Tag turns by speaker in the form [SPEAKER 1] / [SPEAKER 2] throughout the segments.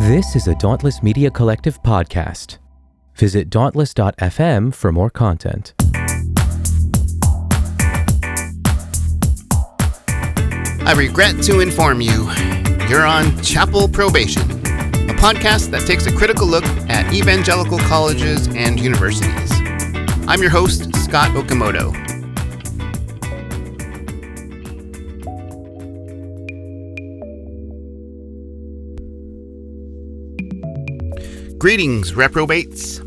[SPEAKER 1] This is a Dauntless Media Collective podcast. Visit dauntless.fm for more content.
[SPEAKER 2] I regret to inform you, you're on Chapel Probation, a podcast that takes a critical look at evangelical colleges and universities. I'm your host, Scott Okamoto. Greetings, reprobates.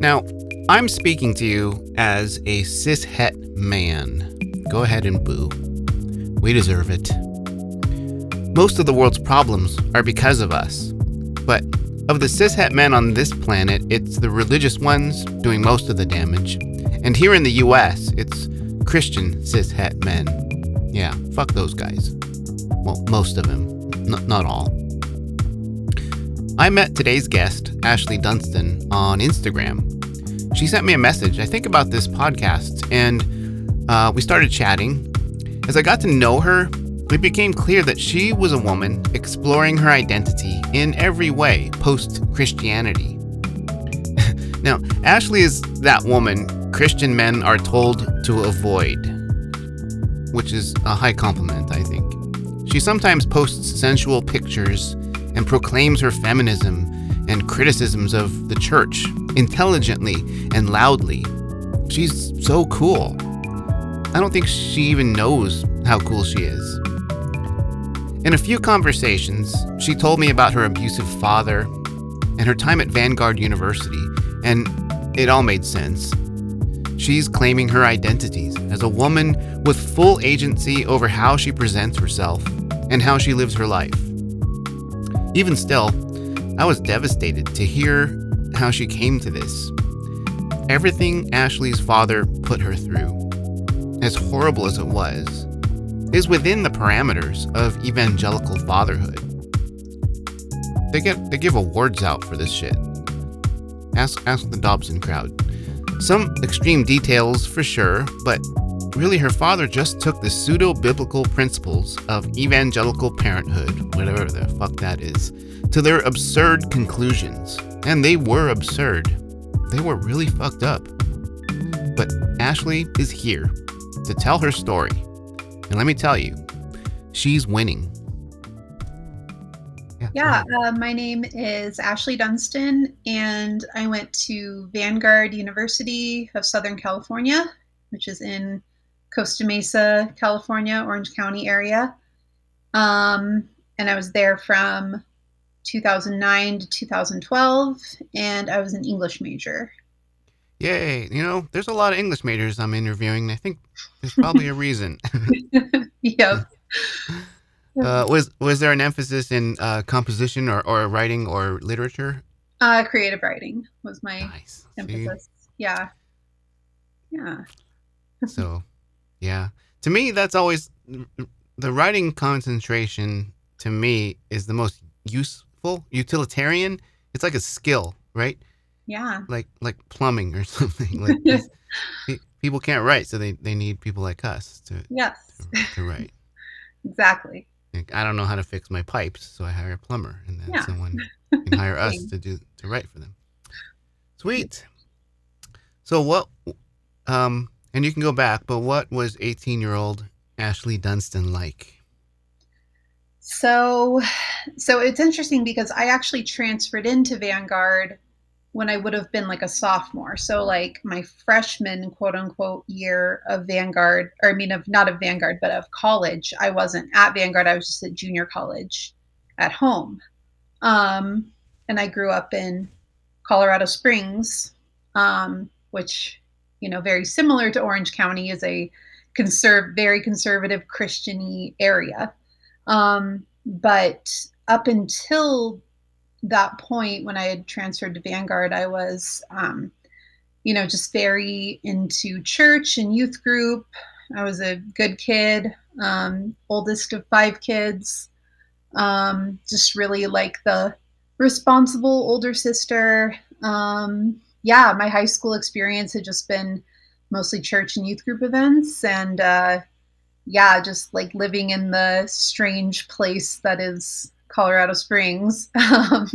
[SPEAKER 2] Now, I'm speaking to you as a cishet man. Go ahead and boo. We deserve it. Most of the world's problems are because of us. But of the cishet men on this planet, it's the religious ones doing most of the damage. And here in the US, it's Christian cishet men. Yeah, fuck those guys. Well, most of them. N- not all. I met today's guest, Ashley Dunston, on Instagram. She sent me a message, I think, about this podcast, and uh, we started chatting. As I got to know her, it became clear that she was a woman exploring her identity in every way post Christianity. now, Ashley is that woman Christian men are told to avoid, which is a high compliment, I think. She sometimes posts sensual pictures and proclaims her feminism and criticisms of the church intelligently and loudly. She's so cool. I don't think she even knows how cool she is. In a few conversations, she told me about her abusive father and her time at Vanguard University, and it all made sense. She's claiming her identities as a woman with full agency over how she presents herself and how she lives her life. Even still, I was devastated to hear how she came to this. Everything Ashley's father put her through, as horrible as it was, is within the parameters of evangelical fatherhood. They get they give awards out for this shit. Ask ask the Dobson crowd. Some extreme details for sure, but really her father just took the pseudo biblical principles of evangelical parenthood, whatever the fuck that is, to their absurd conclusions. And they were absurd. They were really fucked up. But Ashley is here to tell her story. And let me tell you, she's winning.
[SPEAKER 3] Yeah, uh, my name is Ashley Dunston, and I went to Vanguard University of Southern California, which is in Costa Mesa, California, Orange County area. Um, and I was there from 2009 to 2012, and I was an English major.
[SPEAKER 2] Yay! You know, there's a lot of English majors I'm interviewing. I think there's probably a reason.
[SPEAKER 3] yep.
[SPEAKER 2] Uh, was was there an emphasis in uh, composition or, or writing or literature?
[SPEAKER 3] Uh, creative writing was my
[SPEAKER 2] Nice. See?
[SPEAKER 3] emphasis. Yeah. Yeah.
[SPEAKER 2] So, yeah. To me, that's always the writing concentration. To me, is the most useful, utilitarian. It's like a skill, right?
[SPEAKER 3] Yeah.
[SPEAKER 2] Like like plumbing or something. Like this- people can't write, so they, they need people like us to
[SPEAKER 3] Yes.
[SPEAKER 2] to, to write.
[SPEAKER 3] Exactly.
[SPEAKER 2] Like, I don't know how to fix my pipes, so I hire a plumber, and then
[SPEAKER 3] Yeah.
[SPEAKER 2] someone can hire us to do to write for them. Sweet. So what? Um, and you can go back, but what was eighteen-year-old Ashley Dunston like?
[SPEAKER 3] So, so it's interesting because I actually transferred into Vanguard when I would have been like a sophomore. So, like my freshman quote unquote year of Vanguard, or I mean, of not of Vanguard, but of college, I wasn't at Vanguard. I was just at junior college at home. Um, and I grew up in Colorado Springs, um, which, you know, very similar to Orange County is a very conservative Christiany area. Um, but up until that point, when I had transferred to Vanguard, I was, um, you know, just very into church and youth group. I was a good kid, um, oldest of five kids. Um, just really like the responsible older sister. Um, yeah, my high school experience had just been mostly church and youth group events, and uh, yeah, just like living in the strange place that is Colorado Springs. Um,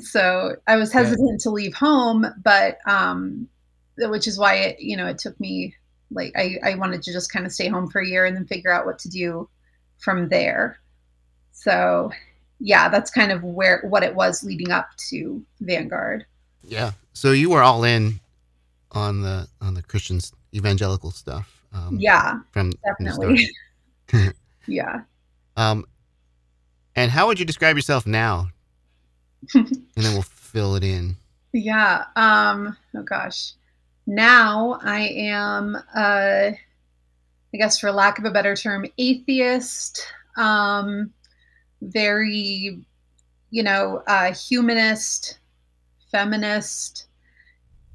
[SPEAKER 3] so I was hesitant yeah. to leave home, but um, which is why it, you know, it took me like I, I wanted to just kind of stay home for a year and then figure out what to do from there. So yeah, that's kind of where what it was leading up to Vanguard.
[SPEAKER 2] Yeah. So you were all in on the on the Christians evangelical stuff.
[SPEAKER 3] Um, yeah. From definitely.
[SPEAKER 2] From
[SPEAKER 3] yeah.
[SPEAKER 2] Um, and how would you describe yourself now? and then we'll fill it in.
[SPEAKER 3] Yeah. Um. Oh gosh. Now I am, uh, I guess, for lack of a better term, atheist. Um, very, you know, uh, humanist, feminist,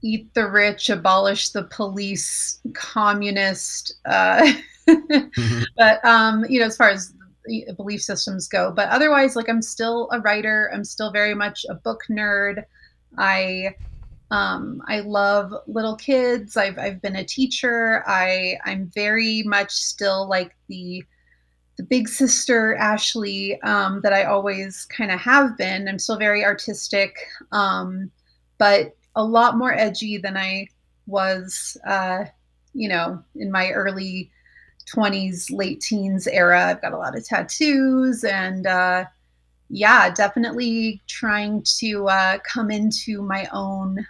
[SPEAKER 3] eat the rich, abolish the police, communist. Uh, mm-hmm. But um, you know, as far as belief systems go, but otherwise, like I'm still a writer. I'm still very much a book nerd. I um, I love little kids. I've I've been a teacher. I I'm very much still like the the big sister Ashley um, that I always kind of have been. I'm still very artistic, um, but a lot more edgy than I was, uh, you know, in my early 20s, late teens era. I've got a lot of tattoos and, uh, yeah, definitely trying to uh, come into my own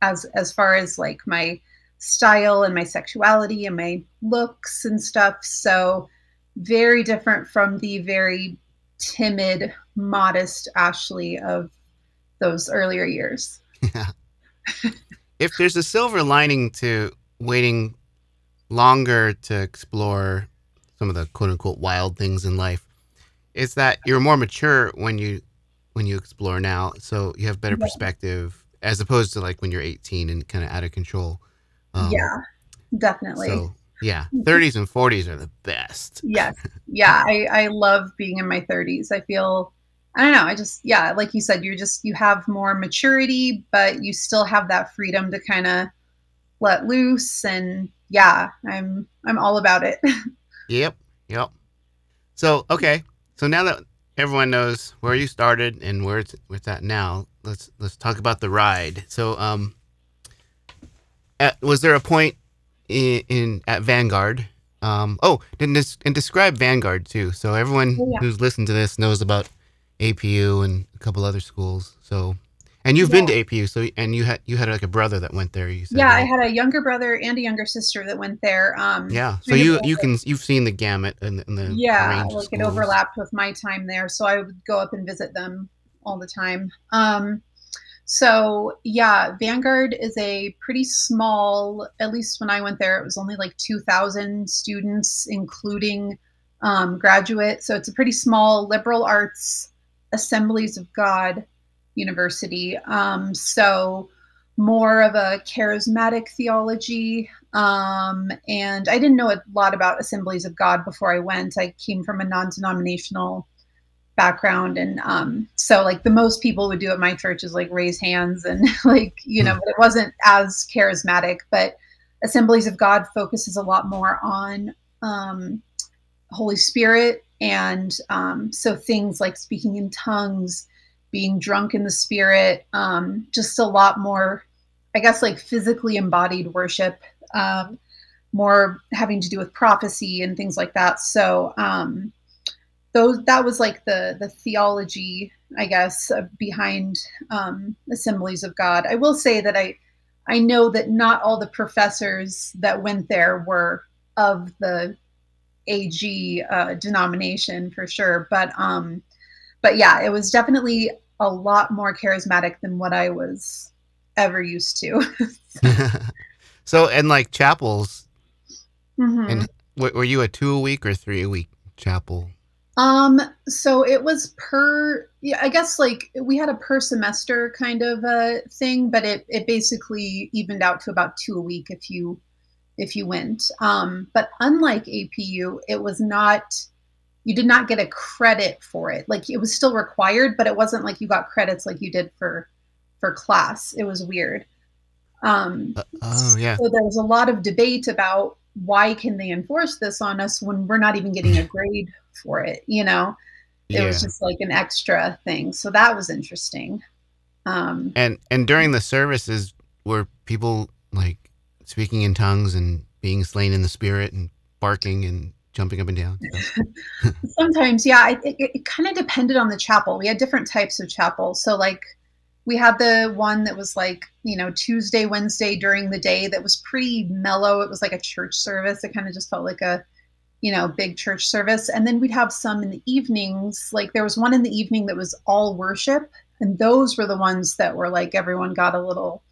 [SPEAKER 3] as as far as like my style and my sexuality and my looks and stuff. So very different from the very timid, modest Ashley of those earlier years. Yeah.
[SPEAKER 2] if there's a silver lining to waiting longer to explore some of the quote unquote wild things in life, is that you're more mature when you when you explore now. So you have better yeah. perspective as opposed to like when you're 18 and kind of out of control.
[SPEAKER 3] Um, yeah, definitely.
[SPEAKER 2] So yeah, 30s and 40s are the best.
[SPEAKER 3] yes. Yeah, I, I love being in my 30s. I feel, I don't know, I just, yeah, like you said, you're just, you have more maturity, but you still have that freedom to kind of let loose. And yeah, I'm, I'm all about it.
[SPEAKER 2] yep. Yep. So, okay. So now that everyone knows where you started and where it's, where it's at now, let's, let's talk about the ride. So, um, at, was there a point in, in at Vanguard. Um, oh, and, des- and describe Vanguard too, so everyone oh, yeah. who's listened to this knows about APU and a couple other schools. So, and you've yeah. been to APU, so and you had you had like a brother that went there. You said,
[SPEAKER 3] yeah, right? I had a younger brother and a younger sister that went there. Um,
[SPEAKER 2] yeah, so you you can you've seen the gamut and the, the
[SPEAKER 3] yeah, like it overlapped with my time there, so I would go up and visit them all the time. Um, so, yeah, Vanguard is a pretty small, at least when I went there, it was only like 2,000 students, including um, graduate. So, it's a pretty small liberal arts assemblies of God university. Um, so, more of a charismatic theology. Um, and I didn't know a lot about assemblies of God before I went. I came from a non denominational background. And um, so like the most people would do at my church is like raise hands and like you know but it wasn't as charismatic. But assemblies of god focuses a lot more on um, holy spirit and um, so things like speaking in tongues being drunk in the spirit um, just a lot more i guess like physically embodied worship um, more having to do with prophecy and things like that. So um, those that was like the the theology i guess uh, behind um, assemblies of god i will say that i i know that not all the professors that went there were of the ag uh, denomination for sure but um but yeah it was definitely a lot more charismatic than what i was ever used to
[SPEAKER 2] so and like chapels mm-hmm. and were you a two a week or three a week chapel
[SPEAKER 3] um, so it was per, yeah, I guess like we had a per semester kind of a thing, but it, it basically evened out to about two a week if you, if you went. Um, but unlike APU, it was not, you did not get a credit for it. Like it was still required, but it wasn't like you got credits like you did for, for class. It was weird. Um,
[SPEAKER 2] uh, oh yeah.
[SPEAKER 3] So there was a lot of debate about why can they enforce this on us when we're not even getting a grade for it, you know? It was just like an extra thing. So that was interesting. Um,
[SPEAKER 2] And and during the services, were people like speaking in tongues and being slain in the spirit and barking and jumping up and down?
[SPEAKER 3] Sometimes, yeah. It, it, it kind of depended on the chapel. We had different types of chapel. So, like, we had the one that was like, you know, Tuesday, Wednesday during the day that was pretty mellow. It was like a church service. It kind of just felt like a, you know, big church service. And then we'd have some in the evenings. Like, there was one in the evening that was all worship. And those were the ones that were like, everyone got a little,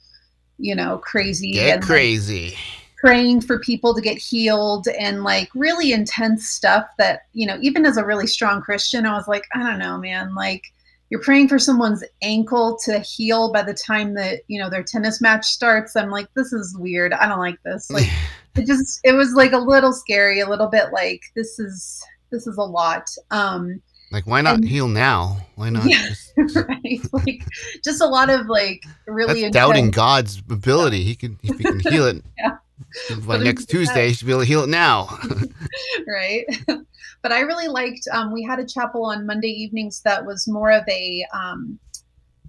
[SPEAKER 3] you know, crazy.
[SPEAKER 2] Get
[SPEAKER 3] and, like,
[SPEAKER 2] crazy.
[SPEAKER 3] praying for people to get healed and like really intense stuff that you know even as a really strong christian i was like i don't know man like you're praying for someone's ankle to heal by the time that you know their tennis match starts i'm like this is weird i don't like this like it just it was like a little scary a little bit like this is this is a lot um
[SPEAKER 2] like why not
[SPEAKER 3] and-
[SPEAKER 2] heal now? Why not
[SPEAKER 3] Yeah.
[SPEAKER 2] just
[SPEAKER 3] right like just a lot of like really
[SPEAKER 2] doubting God's ability. He can if he can heal it
[SPEAKER 3] Yeah.
[SPEAKER 2] by
[SPEAKER 3] him
[SPEAKER 2] next Tuesday, he should be able to heal it now.
[SPEAKER 3] right? but I really liked. Um, we had a chapel on Monday evenings that was more of a um,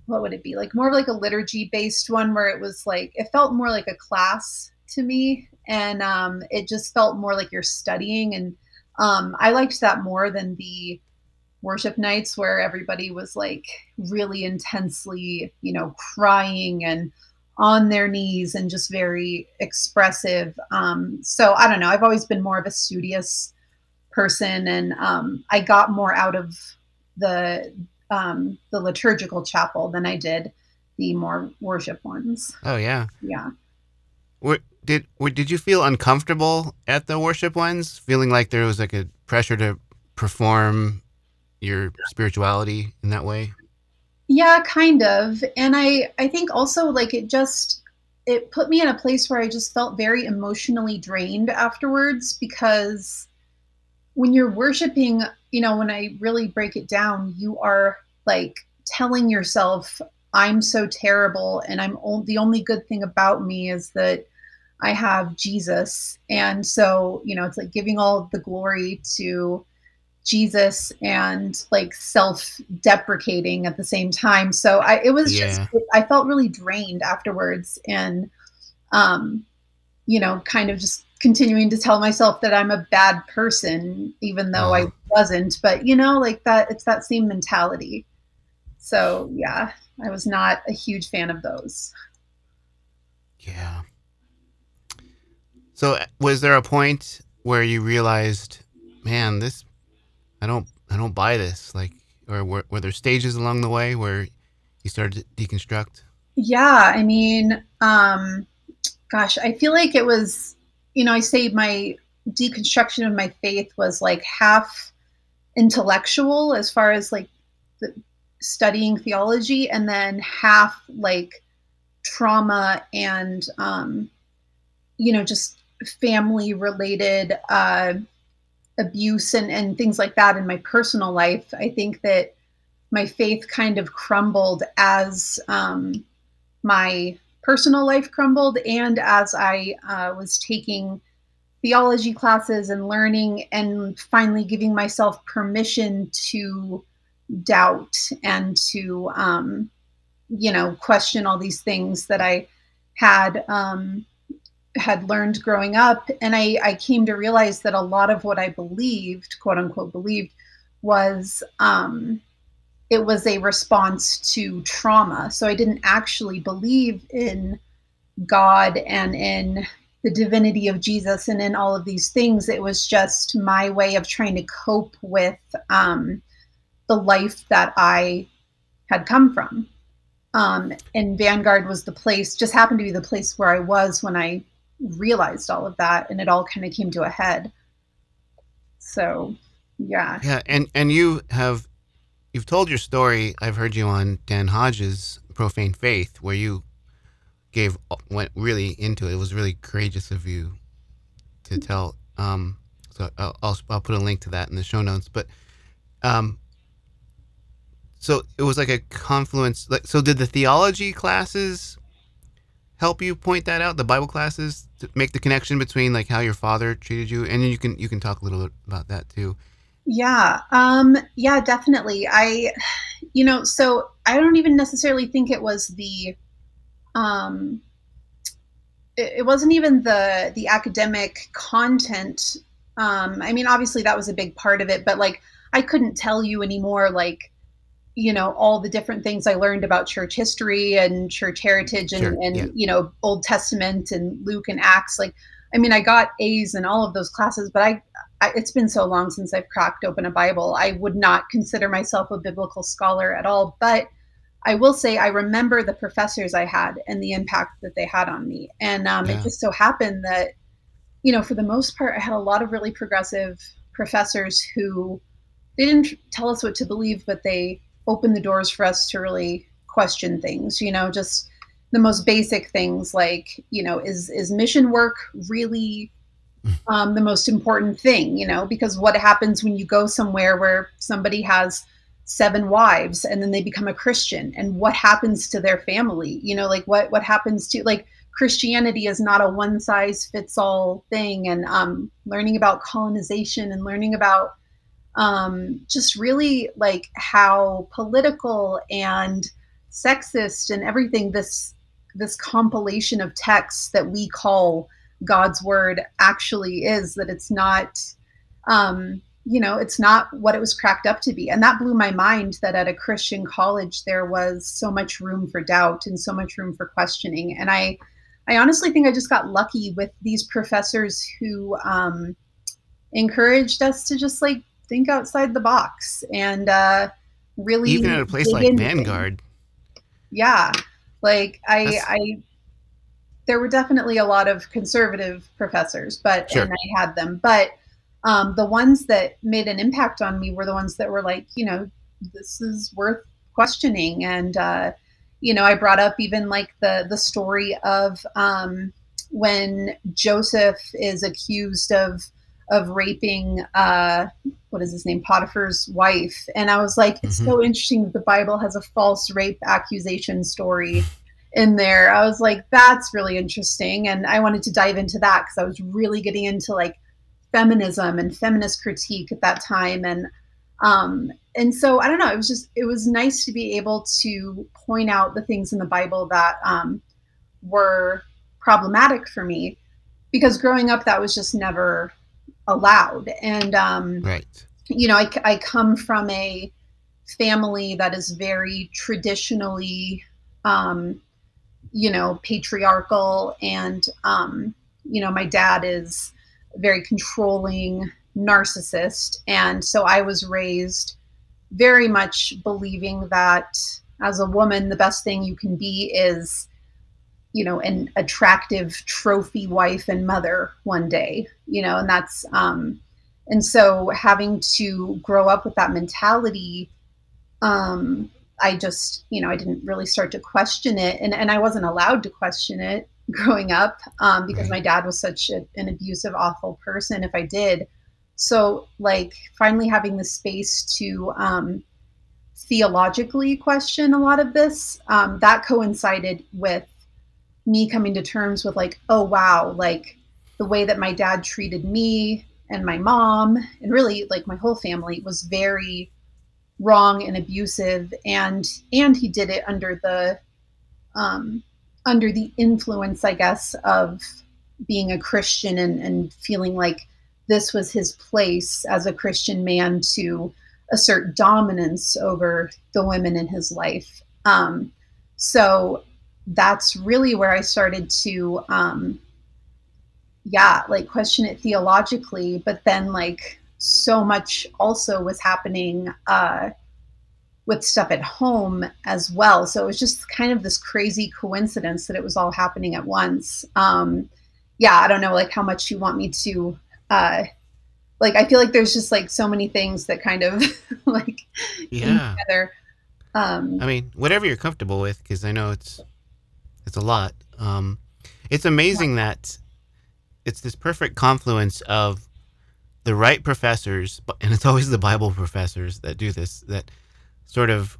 [SPEAKER 3] what would it be like? More of like a liturgy based one where it was like it felt more like a class to me, and um, it just felt more like you're studying. And um, I liked that more than the worship nights where everybody was like really intensely, you know, crying and on their knees and just very expressive. Um, so I don't know. I've always been more of a studious person, and um, I got more out of the um, the liturgical chapel than I did the more worship ones.
[SPEAKER 2] oh yeah.
[SPEAKER 3] Yeah.
[SPEAKER 2] Were, did did you feel uncomfortable at the worship ones? Feeling like there was like a pressure to perform your spirituality in that way?
[SPEAKER 3] Yeah, kind of. And I I think also like it just it put me in a place where I just felt very emotionally drained afterwards because when you're worshiping, you know, when I really break it down, you are like telling yourself I'm so terrible and I'm o- the only good thing about me is that I have Jesus. And so, you know, it's like giving all the glory to Jesus and like self deprecating at the same time. So I it was just I felt really drained afterwards and um you know kind of just continuing to tell myself that I'm a bad person even though I
[SPEAKER 2] Uh-huh.
[SPEAKER 3] wasn't but you know like that it's that same mentality. So yeah, I was not a huge fan of those.
[SPEAKER 2] Yeah. So uh, was there a point where you realized, man, this I don't I don't buy this like or were, were there stages along the way where you started to deconstruct?
[SPEAKER 3] Yeah, I mean, um, gosh, I feel like it was, you know, I say my deconstruction of my faith was like half intellectual as far as like the, studying theology, and then half like trauma and, um, you know, just family related uh, abuse and, and things like that in my personal life. I think that my faith kind of crumbled as um, my personal life crumbled and as I uh, was taking theology classes and learning and finally giving myself permission to doubt and to um, you know question all these things that I had um, had learned growing up and I, I came to realize that a lot of what I believed quote unquote believed was um, it was a response to trauma. So I didn't actually believe in God and in the divinity of Jesus and in all of these things. It was just my way of trying to cope with um, the life that I had come from. Um, and Vanguard was the place, just happened to be the place where I was when I realized all of that, and it all kind of came to a head. So, yeah.
[SPEAKER 2] Yeah, and and you have you've told your story. I've heard you on Dan Hodges' Profane Faith, where you gave went really into it. It was really courageous of you to tell. Um, so I'll, I'll I'll put a link to that in the show notes. But um, so it was like a confluence. Like, so did the theology classes help you point that out? The Bible classes make the connection between like how your father treated you, and you can you can talk a little bit about that too
[SPEAKER 3] Yeah. Um, yeah, definitely. I, you know, so I don't even necessarily think it was the, um, it, it wasn't even the the academic content. Um, I mean, obviously that was a big part of it, but like I couldn't tell you anymore, like you know all the different things I learned about church history and church heritage and,
[SPEAKER 2] Sure.
[SPEAKER 3] and
[SPEAKER 2] Yeah.
[SPEAKER 3] you know Old Testament and Luke and Acts. Like, I mean, I got A's in all of those classes, but I, I it's been so long since I've cracked open a Bible. I would not consider myself a biblical scholar at all, but I will say I remember the professors I had and the impact that they had on me. And um, it just so happened that you know, for the most part, I had a lot of really progressive professors who they didn't tell us what to believe, but they opened the doors for us to really question things. You know, just the most basic things like, you know, is is mission work really um, the most important thing? You know, because what happens when you go somewhere where somebody has seven wives and then they become a Christian, and what happens to their family? You know, like what what happens to like Christianity is not a one size fits all thing, and um, learning about colonization and learning about um, just really like how political and sexist and everything this this compilation of texts that we call God's word actually is that it's not um, you know it's not what it was cracked up to be. And that blew my mind that at a christian college there was so much room for doubt and so much room for questioning. And i i honestly think i just got lucky with these professors who um, encouraged us to just like think outside the box and uh, really
[SPEAKER 2] Even at a place like. Vanguard.
[SPEAKER 3] Yeah, like I,
[SPEAKER 2] That's-
[SPEAKER 3] I, there were definitely a lot of conservative professors, but
[SPEAKER 2] Sure.
[SPEAKER 3] and I had them, but um, the ones that made an impact on me were the ones that were like, you know, this is worth questioning, and uh, you know, I brought up even like the the story of um, when Joseph is accused of of raping uh, what is his name Potiphar's wife, and I was like, it's
[SPEAKER 2] Mhm.
[SPEAKER 3] so interesting that the Bible has a false rape accusation story in there. I was like, that's really interesting, and I wanted to dive into that because I was really getting into like feminism and feminist critique at that time, and um, and so I don't know. It was just it was nice to be able to point out the things in the Bible that um, were problematic for me because growing up that was just never allowed. And um,
[SPEAKER 2] Right.
[SPEAKER 3] you know I, I come from a family that is very traditionally um, you know patriarchal and um, you know my dad is a very controlling narcissist. And so i was raised very much believing that as a woman the best thing you can be is you know an attractive trophy wife and mother one day you know and that's um and so having to grow up with that mentality um i just you know i didn't really start to question it. And and i wasn't allowed to question it growing up um because my dad was such a, an abusive awful person if i did. So like finally having the space to um theologically question a lot of this um that coincided with me coming to terms with like oh wow like the way that my dad treated me and my mom and really like my whole family was very wrong and abusive and and he did it under the um under the influence i guess of being a christian and and feeling like this was his place as a christian man to assert dominance over the women in his life. Um so that's really where I started to, um, yeah, like question it theologically. But then, like, so much also was happening uh, with stuff at home as well. So it was just kind of this crazy coincidence that it was all happening at once. Um, yeah, I don't know, like, how much you want me to. Uh, like I feel like there's just like so many things that kind of like came
[SPEAKER 2] Yeah.
[SPEAKER 3] together. Um,
[SPEAKER 2] I mean, whatever you're comfortable with, because I know it's it's a lot. Um, it's amazing that it's this perfect confluence of the right professors, and it's always the Bible professors that do this, that sort of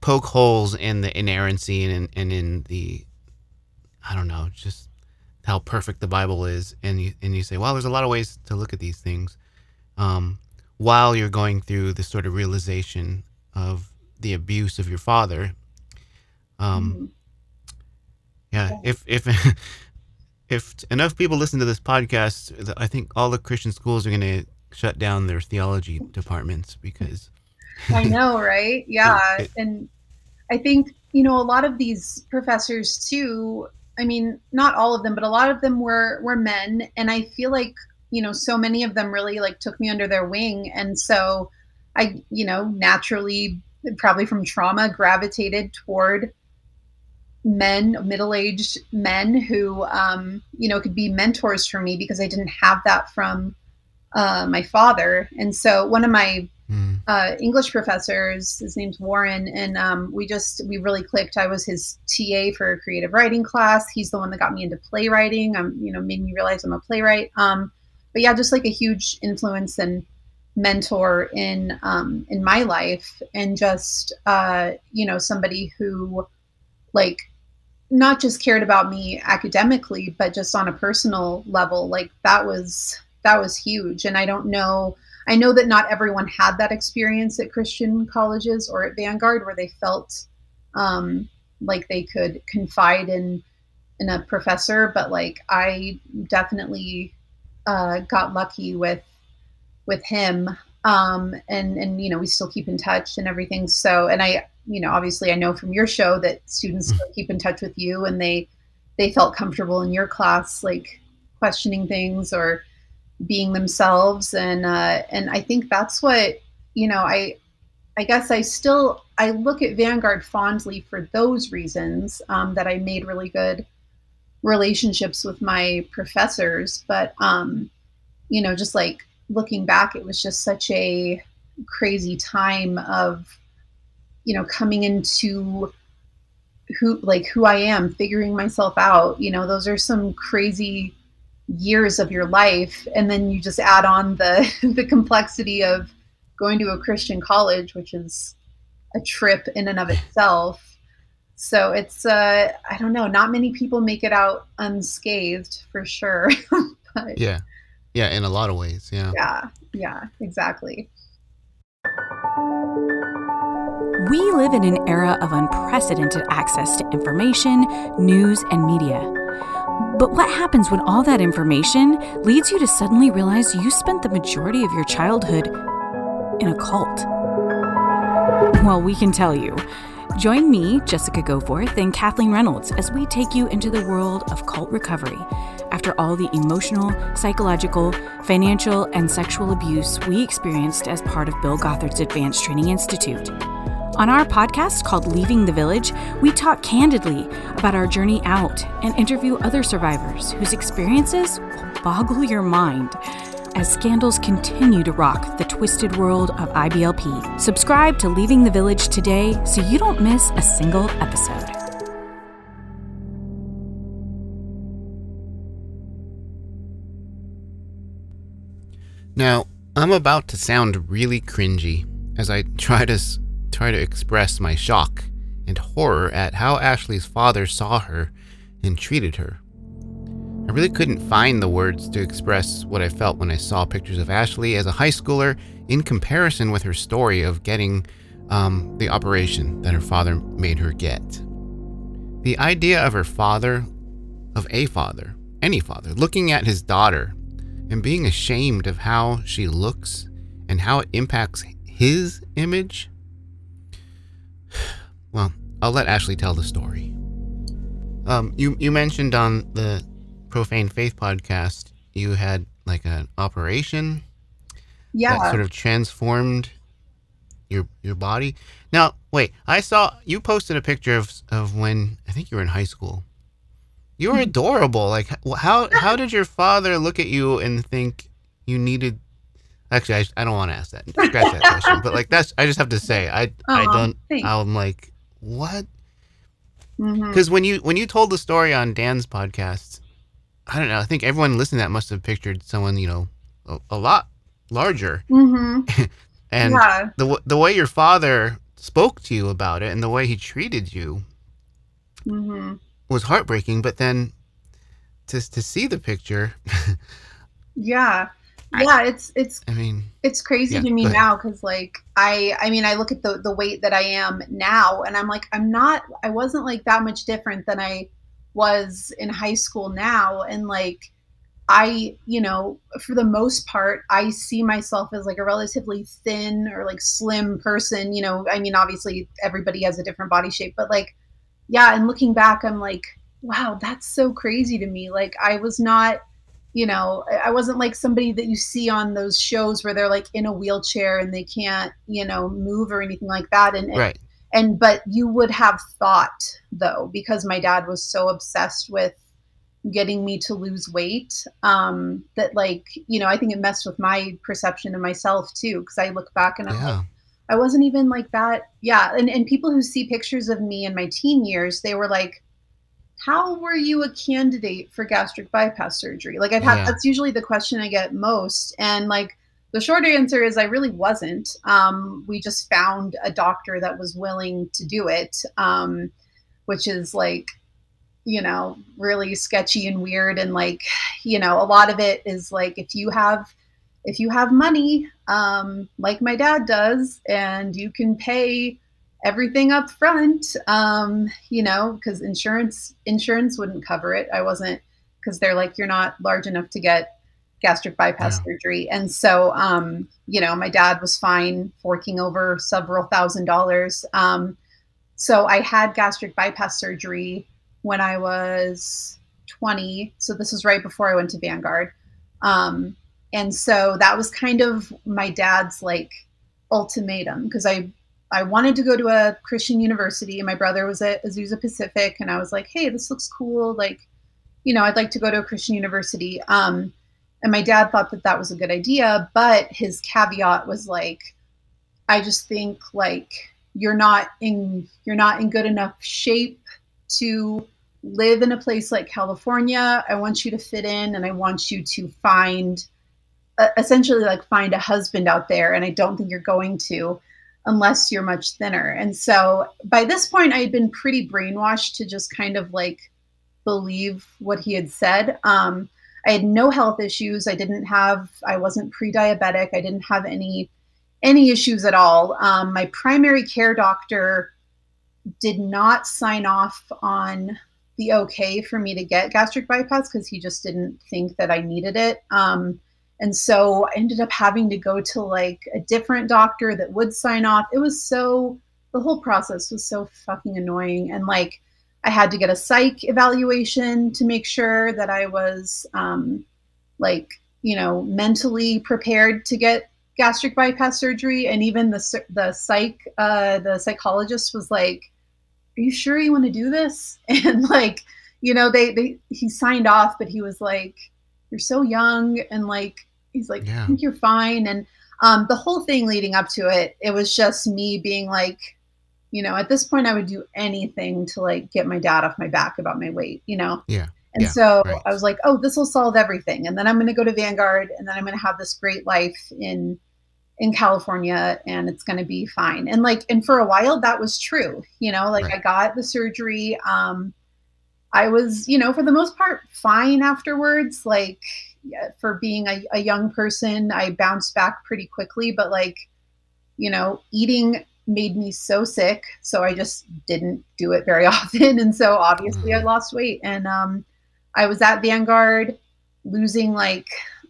[SPEAKER 2] poke holes in the inerrancy and in, and in the, I don't know, just how perfect the Bible is, and you and you say, well, there's a lot of ways to look at these things. um, while you're going through this sort of realization of the abuse of your father. Um,
[SPEAKER 3] Mhm.
[SPEAKER 2] yeah, if if if enough people listen to this podcast, I think all the Christian schools are going to shut down their theology departments because
[SPEAKER 3] I know, right? Yeah.
[SPEAKER 2] it-
[SPEAKER 3] and I think, you know, a lot of these professors too, I mean, not all of them, but a lot of them were were men and I feel like, you know, so many of them really like took me under their wing and so I, you know, naturally probably from trauma gravitated toward men, middle-aged men who um, you know, could be mentors for me because I didn't have that from uh, my father. And so one of my
[SPEAKER 2] Hmm.
[SPEAKER 3] uh, English professors. His name's Warren, and um, we just we really clicked. I was his TA for a creative writing class. He's the one that got me into playwriting. Um, you know, made me realize I'm a playwright. Um, but yeah, just like a huge influence and mentor in um, in my life, and just uh, you know somebody who like not just cared about me academically, but just on a personal level. Like that was that was huge, and I don't know. I know that not everyone had that experience at Christian colleges or at Vanguard where they felt um, like they could confide in in a professor, but like I definitely uh, got lucky with with him, um, and and you know we still keep in touch and everything. So and I you know obviously I know from your show that students still keep in touch with you and they they felt comfortable in your class like questioning things or being themselves. And uh, and I think that's what you know I I guess I still I look at Vanguard fondly for those reasons um, that I made really good relationships with my professors. But um, you know just like looking back it was just such a crazy time of you know coming into who like who I am figuring myself out you know those are some crazy years of your life. And then you just add on the the complexity of going to a christian college which is a trip in and of itself. So it's uh i don't know not many people make it out unscathed for sure. But
[SPEAKER 2] yeah, yeah, in a lot of ways, yeah.
[SPEAKER 3] yeah yeah exactly
[SPEAKER 4] We live in an era of unprecedented access to information, news, and media. But what happens when all that information leads you to suddenly realize you spent the majority of your childhood in a cult? Well, we can tell you. Join me, Jessica Goforth, and Kathleen Reynolds as we take you into the world of cult recovery after all the emotional, psychological, financial, and sexual abuse we experienced as part of Bill Gothard's Advanced Training Institute. On our podcast called Leaving the Village, we talk candidly about our journey out and interview other survivors whose experiences will boggle your mind as scandals continue to rock the twisted world of IBLP. Subscribe to Leaving the Village today so you don't miss a single episode.
[SPEAKER 2] Now, I'm about to sound really cringy as I try to try to express my shock and horror at how Ashley's father saw her and treated her. I really couldn't find the words to express what I felt when I saw pictures of Ashley as a high schooler in comparison with her story of getting um, the operation that her father made her get. The idea of her father, of a father, any father, looking at his daughter and being ashamed of how she looks and how it impacts his image. Well, I'll let Ashley tell the story. Um, you you mentioned on the Profane Faith podcast you had like an operation
[SPEAKER 3] yeah
[SPEAKER 2] that sort of transformed your your body. Now, wait, I saw you posted a picture of of when I think you were in high school. You were adorable. Like how how did your father look at you and think you needed Actually, I, I don't want to ask that. Scratch that question. But like that's I just have to say I I don't
[SPEAKER 3] thanks.
[SPEAKER 2] I'm like what? Because when you when you told the story on Dan's podcast, I don't know. I think everyone listening to that must have pictured someone you know a, a lot larger,
[SPEAKER 3] Mhm.
[SPEAKER 2] and
[SPEAKER 3] yeah
[SPEAKER 2] the the way your father spoke to you about it and the way he treated you
[SPEAKER 3] hmm
[SPEAKER 2] was heartbreaking. But then to to see the picture,
[SPEAKER 3] Yeah. Yeah it's it's
[SPEAKER 2] I mean,
[SPEAKER 3] it's crazy
[SPEAKER 2] Yeah,
[SPEAKER 3] to me now because like i i mean i look at the the weight that i am now and i'm like i'm not i wasn't like that much different than i was in high school now and like i you know for the most part i see myself as like a relatively thin or like slim person you know i mean obviously everybody has a different body shape but like yeah and looking back i'm like wow that's so crazy to me like i was not you know i wasn't like somebody that you see on those shows where they're like in a wheelchair and they can't you know move or anything like that and and,
[SPEAKER 2] right.
[SPEAKER 3] and but you would have thought though because my dad was so obsessed with getting me to lose weight um that like you know i think it messed with my perception of myself too because i look back and i'm like
[SPEAKER 2] Yeah.
[SPEAKER 3] I wasn't even like that. Yeah, and and people who see pictures of me in my teen years, they were like, "How were you a candidate for gastric bypass surgery?" Like I've had
[SPEAKER 2] Yeah.
[SPEAKER 3] that's usually the question I get most, and like the short answer is I really wasn't. Um, we just found a doctor that was willing to do it, um, which is like you know really sketchy and weird and like you know a lot of it is like if you have if you have money um, like my dad does and you can pay everything up front um, you know because insurance insurance wouldn't cover it. I wasn't because they're like you're not large enough to get gastric bypass
[SPEAKER 2] Yeah.
[SPEAKER 3] surgery. And so um, you know my dad was fine forking over several thousand dollars. Um, so i had gastric bypass surgery when i was 20 so this was right before i went to vanguard. Um, and so that was kind of my dad's like ultimatum because I I wanted to go to a Christian university and my brother was at Azusa Pacific and I was like, hey, this looks cool. Like, you know, I'd like to go to a Christian university. Um, and my dad thought that that was a good idea, but his caveat was like, I just think like you're not in you're not in good enough shape to live in a place like California. I want you to fit in and I want you to find essentially like find a husband out there and I don't think you're going to unless you're much thinner. And so by this point I had been pretty brainwashed to just kind of like believe what he had said. Um I had no health issues. I didn't have I wasn't pre-diabetic. I didn't have any any issues at all. Um, my primary care doctor did not sign off on the okay for me to get gastric bypass because he just didn't think that I needed it. Um, and so I ended up having to go to like a different doctor that would sign off. It was so, the whole process was so fucking annoying. And like, I had to get a psych evaluation to make sure that I was um, like, you know, mentally prepared to get gastric bypass surgery. And even the, the psych, uh, the psychologist was like, are you sure you want to do this? And like, you know, they, they, he signed off, but he was like, you're so young. And like, he's like,
[SPEAKER 2] Yeah.
[SPEAKER 3] I think you're fine. And um, the whole thing leading up to it, it was just me being like, you know, at this point, I would do anything to like get my dad off my back about my weight, you know?
[SPEAKER 2] Yeah.
[SPEAKER 3] And
[SPEAKER 2] Yeah,
[SPEAKER 3] so
[SPEAKER 2] right.
[SPEAKER 3] I was like, oh, this will solve everything. And then I'm going to go to Vanguard and then I'm going to have this great life in in California and it's going to be fine. And like and for a while that was true, you know, like
[SPEAKER 2] Right.
[SPEAKER 3] I got the surgery um I was, you know, for the most part fine afterwards like for being a, a young person, I bounced back pretty quickly, but like you know, eating made me so sick, so I just didn't do it very often and so obviously I
[SPEAKER 2] Mhm.
[SPEAKER 3] lost weight and um I was at Vanguard losing like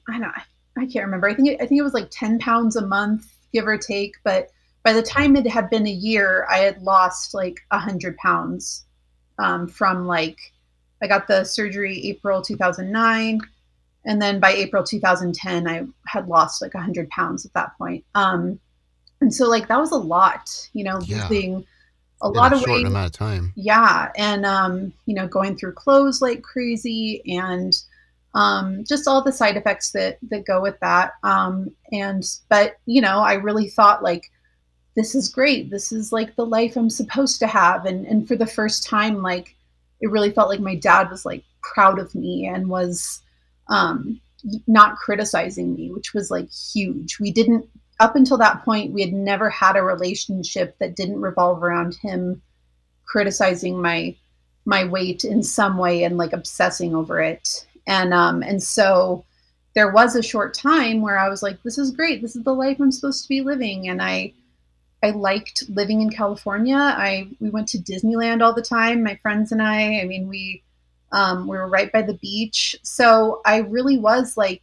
[SPEAKER 3] I don't know, I can't remember. I think it, I think it was like 10 pounds a month, give or take. But by the time it had been a year, I had lost like 100 pounds um, from like, I got the surgery April 2009. And then by April 2010, I had lost like 100 pounds at that point. Um, and so, like, that was a lot, you know,
[SPEAKER 2] Yeah.
[SPEAKER 3] losing a
[SPEAKER 2] In
[SPEAKER 3] lot
[SPEAKER 2] a
[SPEAKER 3] of
[SPEAKER 2] short
[SPEAKER 3] weight
[SPEAKER 2] amount of time.
[SPEAKER 3] yeah and um you know going through clothes like crazy and um just all the side effects that that go with that um and but you know i really thought like this is great this is like the life i'm supposed to have and and for the first time like it really felt like my dad was like proud of me and was um not criticizing me which was like huge we didn't up until that point we had never had a relationship that didn't revolve around him criticizing my my weight in some way and like obsessing over it and um and so there was a short time where I was like, this is great. This is the life I'm supposed to be living. And I, I liked living in California. I we went to Disneyland all the time, my friends and I. I mean, we um, we were right by the beach, so I really was like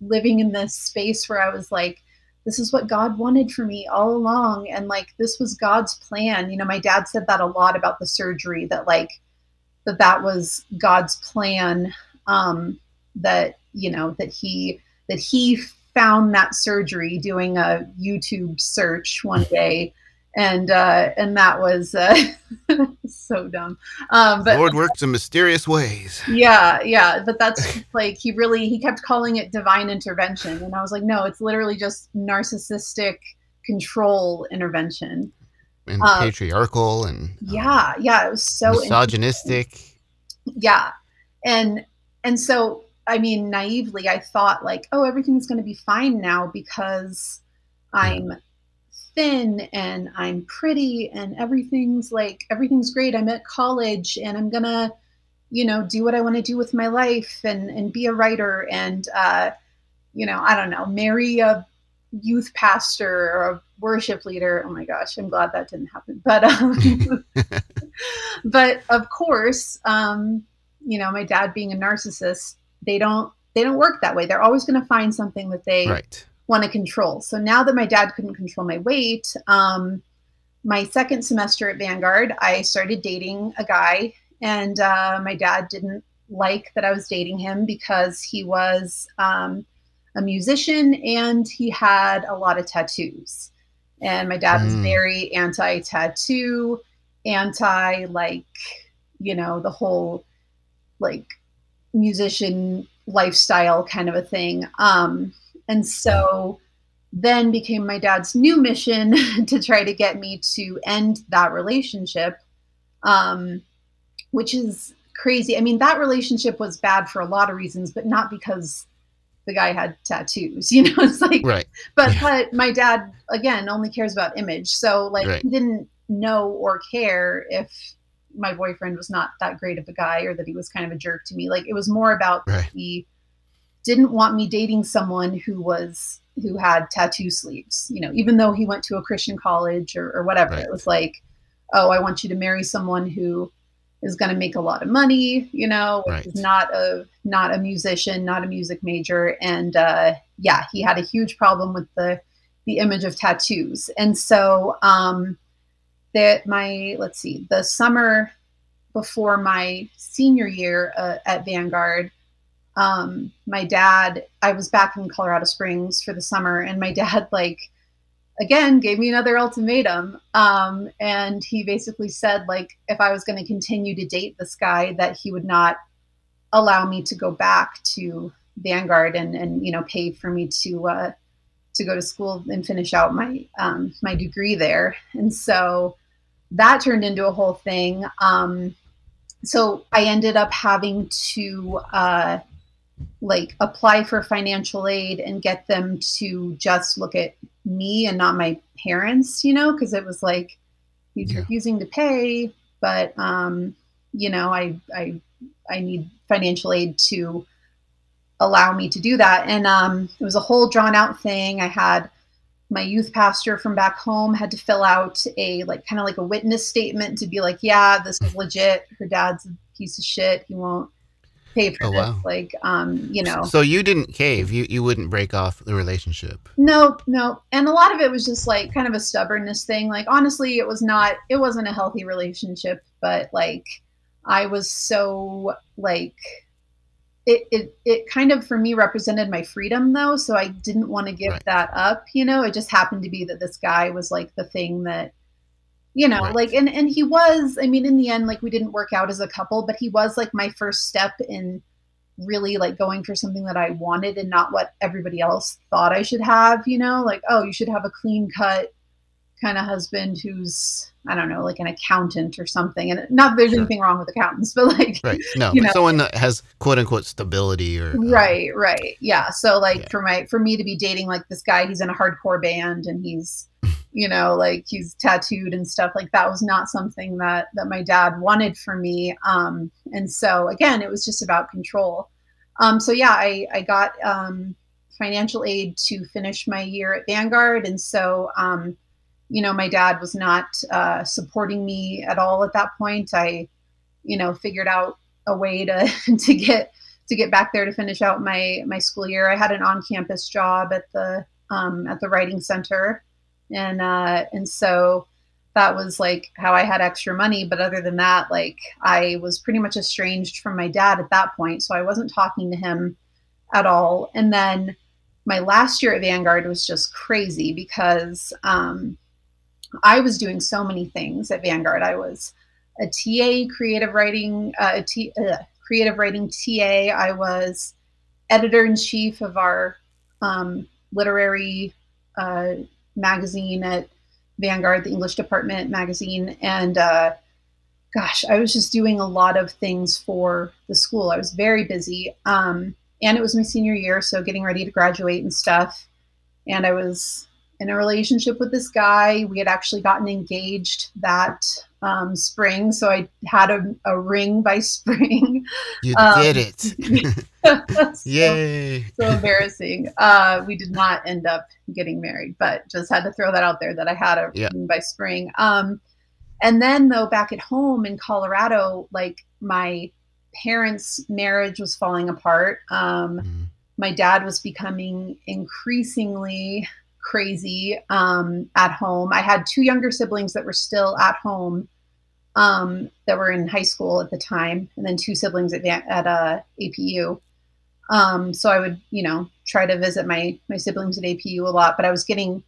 [SPEAKER 3] living in this space where I was like, this is what God wanted for me all along, and like this was God's plan. You know, my dad said that a lot about the surgery that like that that was God's plan. Um, that you know that he that he found that surgery doing a YouTube search one day, and uh, and that was uh, so dumb. Um, but
[SPEAKER 2] Lord works in mysterious ways.
[SPEAKER 3] Yeah, yeah, but that's like he really he kept calling it divine intervention, and I was like, no, it's literally just narcissistic control intervention.
[SPEAKER 2] And um, patriarchal and
[SPEAKER 3] yeah, yeah, it was so
[SPEAKER 2] misogynistic.
[SPEAKER 3] Yeah, and and so I mean, naively, I thought like, oh, everything's going to be fine now because I'm thin and I'm pretty and everything's like, everything's great. I'm at college and I'm to, you know, do what I want to do with my life and, and be a writer and, uh, you know, I don't know, marry a youth pastor or a worship leader. Oh my gosh, I'm glad that didn't happen. But, um, but of course, um, you know, my dad being a narcissist, they don't they don't work that way. They're always going to find something that they right. Want to control. So now that my dad couldn't control my weight, um, my second semester at Vanguard, I started dating a guy, and uh, my dad didn't like that I was dating him because he was um, a musician and he had a lot of tattoos. And my dad mm. was very anti tattoo, anti like, you know, the whole like musician lifestyle kind of a thing. Um, and so then became my dad's new mission to try to get me to end that relationship, um, which is crazy. I mean, that relationship was bad for a lot of reasons, but not because the guy had tattoos. You know, it's like,
[SPEAKER 2] right.
[SPEAKER 3] But yeah. but my dad again only cares about image, so like right. he didn't know or care if my boyfriend was not that great of a guy or that he was kind of a jerk to me. Like it was more about right. he didn't want me dating someone who was who had tattoo sleeves. You know, even though he went to a Christian college or, or whatever, right. it was like, oh, I want you to marry someone who is going to make a lot of money. You know, right. not a not a musician, not a music major, and uh, yeah, he had a huge problem with the the image of tattoos, and so. um that my let's see the summer before my senior year uh, at Vanguard, um, my dad, I was back in Colorado Springs for the summer, and my dad, like, again, gave me another ultimatum. Um, and he basically said, like, if I was going to continue to date this guy, that he would not allow me to go back to Vanguard and, and you know, pay for me to, uh, to go to school and finish out my, um, my degree there. And so, that turned into a whole thing. Um, so I ended up having to uh, like apply for financial aid and get them to just look at me and not my parents, you know, because it was like he's yeah. refusing to pay, but um, you know, I I I need financial aid to allow me to do that. And um, it was a whole drawn out thing. I had my youth pastor from back home had to fill out a like kind of like a witness statement to be like, yeah, this is legit. Her dad's a piece of shit. He won't pay for oh, this. Wow. Like, um, you know.
[SPEAKER 2] So you didn't cave. You you wouldn't break off the relationship.
[SPEAKER 3] No, no. And a lot of it was just like kind of a stubbornness thing. Like honestly, it was not. It wasn't a healthy relationship. But like, I was so like it, it it kind of for me represented my freedom though so i didn't want to give right. that up you know it just happened to be that this guy was like the thing that you know right. like and and he was i mean in the end like we didn't work out as a couple but he was like my first step in really like going for something that i wanted and not what everybody else thought i should have you know like oh you should have a clean cut kind of husband who's I don't know, like an accountant or something. And not that there's sure. anything wrong with accountants, but like
[SPEAKER 2] right, no, you know, someone that has quote unquote stability or
[SPEAKER 3] uh, right, right, yeah. So like yeah. for my for me to be dating like this guy, he's in a hardcore band and he's you know like he's tattooed and stuff like that was not something that that my dad wanted for me um and so again it was just about control Um, so yeah, I, I got um, financial aid to finish my year at Vanguard. And so, um, you know, my dad was not uh, supporting me at all at that point. I, you know, figured out a way to, to get, to get back there to finish out my, my school year. I had an on-campus job at the, um, at the writing center. And, uh, and so, that was like how I had extra money. But other than that, like I was pretty much estranged from my dad at that point. So I wasn't talking to him at all. And then my last year at Vanguard was just crazy because um, I was doing so many things at Vanguard. I was a TA, creative writing, uh, a T, uh, creative writing TA. I was editor in chief of our um, literary uh, magazine at Vanguard, the English department magazine, and uh, gosh, I was just doing a lot of things for the school. I was very busy, um, and it was my senior year, so getting ready to graduate and stuff. And I was in a relationship with this guy. We had actually gotten engaged that um, spring, so I had a, a ring by spring.
[SPEAKER 2] You
[SPEAKER 3] Um,
[SPEAKER 2] did it.
[SPEAKER 3] so,
[SPEAKER 2] Yay.
[SPEAKER 3] so embarrassing. Uh, we did not end up getting married, but just had to throw that out there that I had a
[SPEAKER 2] Yeah.
[SPEAKER 3] ring by spring. Um, and then though back at home in Colorado, like my parents' marriage was falling apart. Um,
[SPEAKER 2] Mm.
[SPEAKER 3] my dad was becoming increasingly crazy um, at home. I had two younger siblings that were still at home um, that were in high school at the time, and then two siblings at at uh, APU. Um, so I would, you know, try to visit my my siblings at APU a lot, but I was getting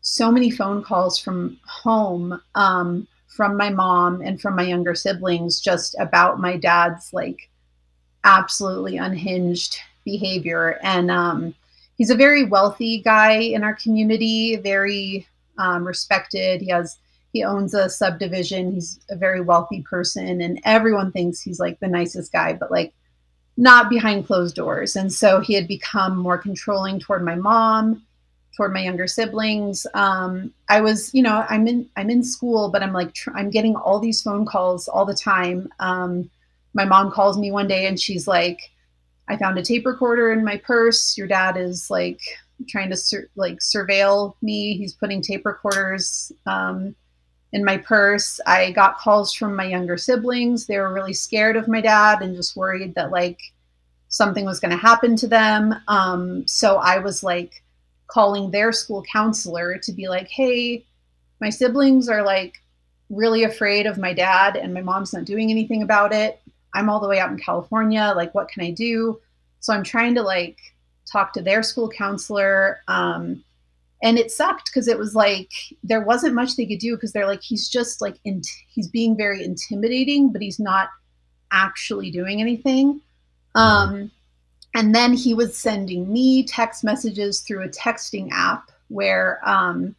[SPEAKER 3] so many phone calls from home um, from my mom and from my younger siblings just about my dad's like absolutely unhinged behavior and um, he's a very wealthy guy in our community very um, respected. He has he owns a subdivision. He's a very wealthy person and everyone thinks he's like the nicest guy but like not behind closed doors. And so he had become more controlling toward my mom toward my younger siblings. Um, i was you know i'm in i'm in school but i'm like tr- i'm getting all these phone calls all the time. Um, my mom calls me one day and she's like i found a tape recorder in my purse. Your dad is like trying to sur- like surveil me. He's putting tape recorders um, in my purse. I got calls from my younger siblings. They were really scared of my dad and just worried that like something was going to happen to them. Um, so i was like calling their school counselor to be like hey my siblings are like really afraid of my dad and my mom's not doing anything about it i'm all the way out in california like what can i do so i'm trying to like talk to their school counselor um, and it sucked because it was like there wasn't much they could do because they're like he's just like in, he's being very intimidating but he's not actually doing anything um, and then he was sending me text messages through a texting app where um,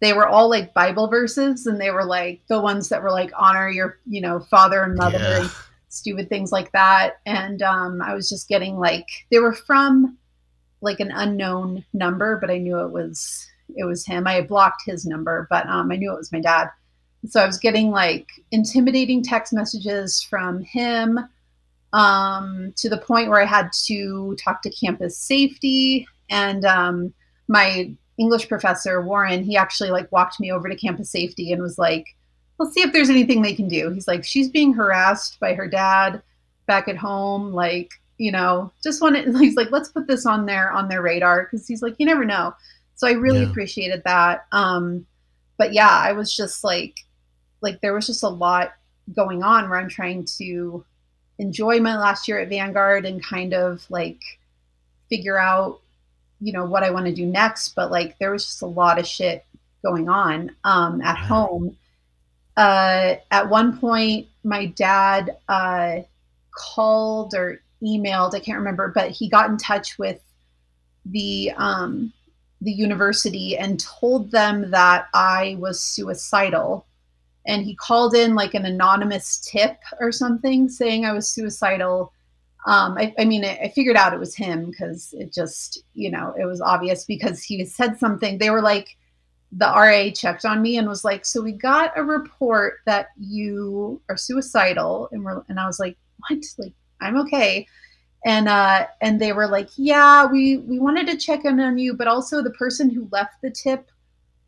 [SPEAKER 3] they were all like bible verses and they were like the ones that were like honor your you know father and mother
[SPEAKER 2] Yeah.
[SPEAKER 3] and stupid things like that. And um, i was just getting like they were from like an unknown number but i knew it was it was him. I had blocked his number but um, i knew it was my dad. So i was getting like intimidating text messages from him um, to the point where i had to talk to campus safety. And um, my english professor warren he actually like walked me over to campus safety and was like let's see if there's anything they can do. He's like she's being harassed by her dad back at home like you know just want to he's like let's put this on their on their radar. Because he's like you never know. So i really
[SPEAKER 2] Yeah.
[SPEAKER 3] appreciated that um but yeah i was just like like there was just a lot going on where i'm trying to enjoy my last year at vanguard and kind of like figure out you know what i want to do next but like there was just a lot of shit going on um at home uh at one point my dad uh called or emailed i can't remember but he got in touch with the um the university and told them that i was suicidal and he called in like an anonymous tip or something saying i was suicidal um, I, I mean, I, I figured out it was him because it just, you know, it was obvious because he said something. They were like, the RA checked on me and was like, "So we got a report that you are suicidal," and we're, and I was like, "What? Like, I'm okay." and uh and they were like yeah we we wanted to check in on you but also the person who left the tip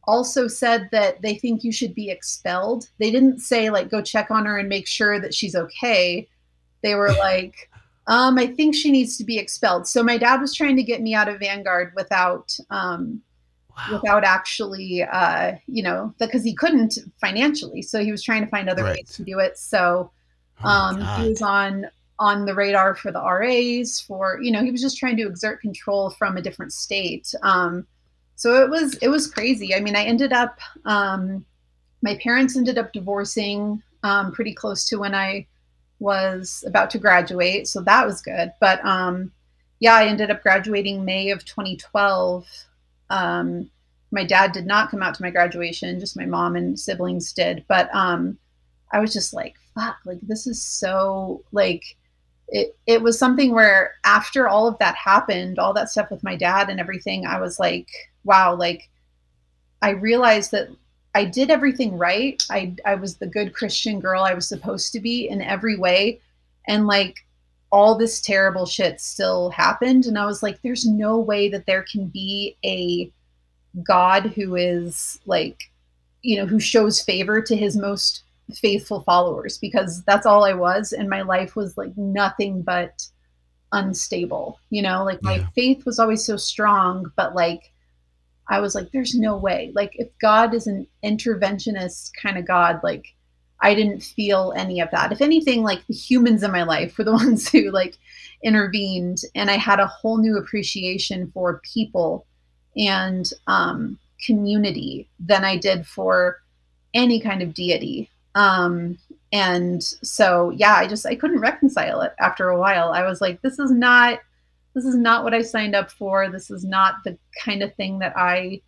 [SPEAKER 3] also said that they think you should be expelled they didn't say like go check on her and make sure that she's okay they were like um i think she needs to be expelled so my dad was trying to get me out of vanguard without um
[SPEAKER 5] Wow.
[SPEAKER 3] without actually uh you know because he couldn't financially so he was trying to find other
[SPEAKER 5] Right.
[SPEAKER 3] ways to do it so
[SPEAKER 5] Oh
[SPEAKER 3] um,
[SPEAKER 5] God.
[SPEAKER 3] he was on on the radar for the RAs for you know he was just trying to exert control from a different state. Um, so it was it was crazy. I mean, I ended up um, my parents ended up divorcing um, pretty close to when I was about to graduate, so that was good. But um, yeah, I ended up graduating May of 2012. Um, my dad did not come out to my graduation; just my mom and siblings did. But um, I was just like, fuck, like this is so like it it was something where after all of that happened, all that stuff with my dad and everything, I was like, wow, like I realized that I did everything right. I I was the good Christian girl I was supposed to be in every way. And like all this terrible shit still happened. And I was like, there's no way that there can be a God who is like, you know, who shows favor to his most faithful followers because that's all I was. And my life was like nothing but unstable, you know, like my
[SPEAKER 5] Yeah.
[SPEAKER 3] faith was always so strong, but like I was like, there's no way. Like, if God is an interventionist kind of God, like, I didn't feel any of that. If anything, like the humans in my life were the ones who like intervened, and I had a whole new appreciation for people and um, community than I did for any kind of deity. Um, and so, yeah, I just I couldn't reconcile it after a while. I was like, this is not this is not what I signed up for. This is not the kind of thing that I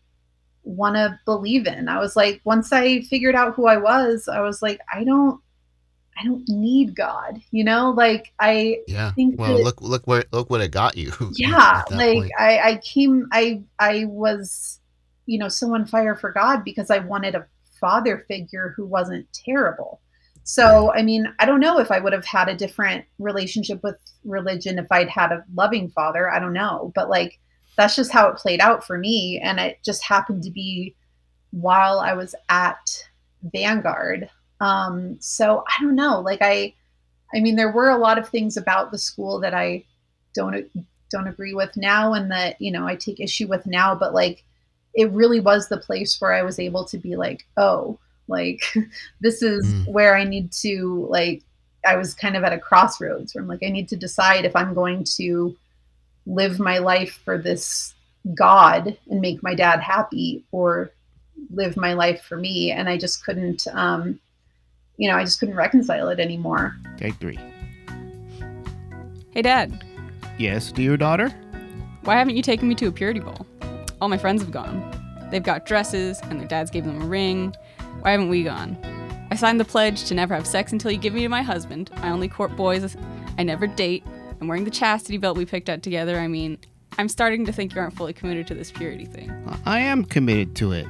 [SPEAKER 3] want to believe in. I was like, once I figured out who I was, I was like, I don't, I don't need God. You know, like I
[SPEAKER 5] Yeah.
[SPEAKER 3] think
[SPEAKER 5] Well,
[SPEAKER 3] that-
[SPEAKER 5] look, look where, look what it got you.
[SPEAKER 3] yeah like
[SPEAKER 5] point.
[SPEAKER 3] I, I came i i was you know so on fire for god because i wanted a father figure who wasn't terrible so i mean i don't know if i would have had a different relationship with religion if i'd had a loving father i don't know but like that's just how it played out for me and it just happened to be while i was at vanguard um so i don't know like i i mean there were a lot of things about the school that i don't don't agree with now and that you know i take issue with now but like it really was the place where i was able to be like oh like this is
[SPEAKER 5] Mm.
[SPEAKER 3] where i need to like i was kind of at a crossroads where i'm like i need to decide if i'm going to live my life for this god and make my dad happy or live my life for me and i just couldn't um you know i just couldn't reconcile it anymore
[SPEAKER 2] Take three.
[SPEAKER 6] Hey, Dad,
[SPEAKER 2] Yes, dear daughter?
[SPEAKER 6] why haven't you taken me to a purity ball? All my friends have gone. They've got dresses, and their dads gave them a ring. Why haven't we gone? I signed the pledge to never have sex until you give me to my husband. I only court boys. I never date. I'm wearing the chastity belt we picked out together. I mean, I'm starting to think you aren't fully committed to this purity thing.
[SPEAKER 2] I am committed to it.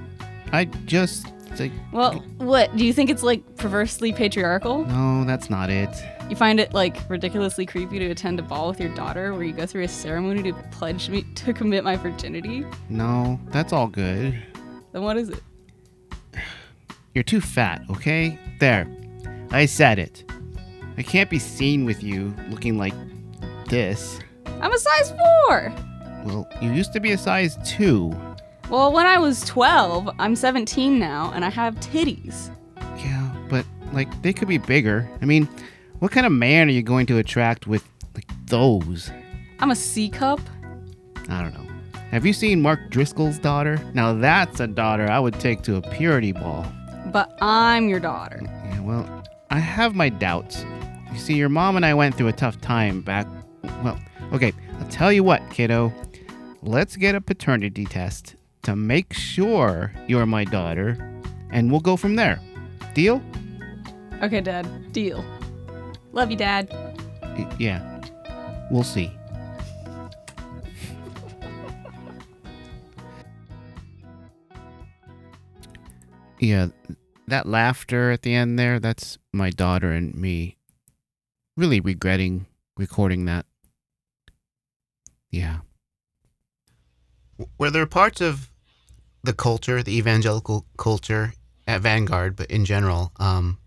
[SPEAKER 2] I just. Like,
[SPEAKER 6] Well, what? Do you think it's like perversely patriarchal?
[SPEAKER 2] no, that's not it.
[SPEAKER 6] You find it like ridiculously creepy to attend a ball with your daughter where you go through a ceremony to pledge me to commit my virginity?
[SPEAKER 2] No, that's all good.
[SPEAKER 6] Then what is it?
[SPEAKER 2] You're too fat, okay? There. I said it. I can't be seen with you looking like this.
[SPEAKER 6] I'm a size 4!
[SPEAKER 2] Well, you used to be a size 2.
[SPEAKER 6] Well, when I was 12, I'm 17 now, and I have titties.
[SPEAKER 2] Yeah, but, like, they could be bigger. I mean, what kind of man are you going to attract with, like, those?
[SPEAKER 6] I'm a C cup.
[SPEAKER 2] I don't know. Have you seen Mark Driscoll's daughter? Now that's a daughter I would take to a purity ball.
[SPEAKER 6] But I'm your daughter.
[SPEAKER 2] Yeah, well, I have my doubts. You see, your mom and I went through a tough time back. Well, okay, I'll tell you what, kiddo. Let's get a paternity test to make sure you're my daughter, and we'll go from there. Deal?
[SPEAKER 6] Okay, Dad. Deal. Love you, Dad.
[SPEAKER 2] Y- yeah. We'll see. Yeah, that laughter at the end there, that's my daughter and me really regretting recording that.
[SPEAKER 6] Yeah.
[SPEAKER 2] Were there parts of the culture, the evangelical culture at Vanguard, but in general, um,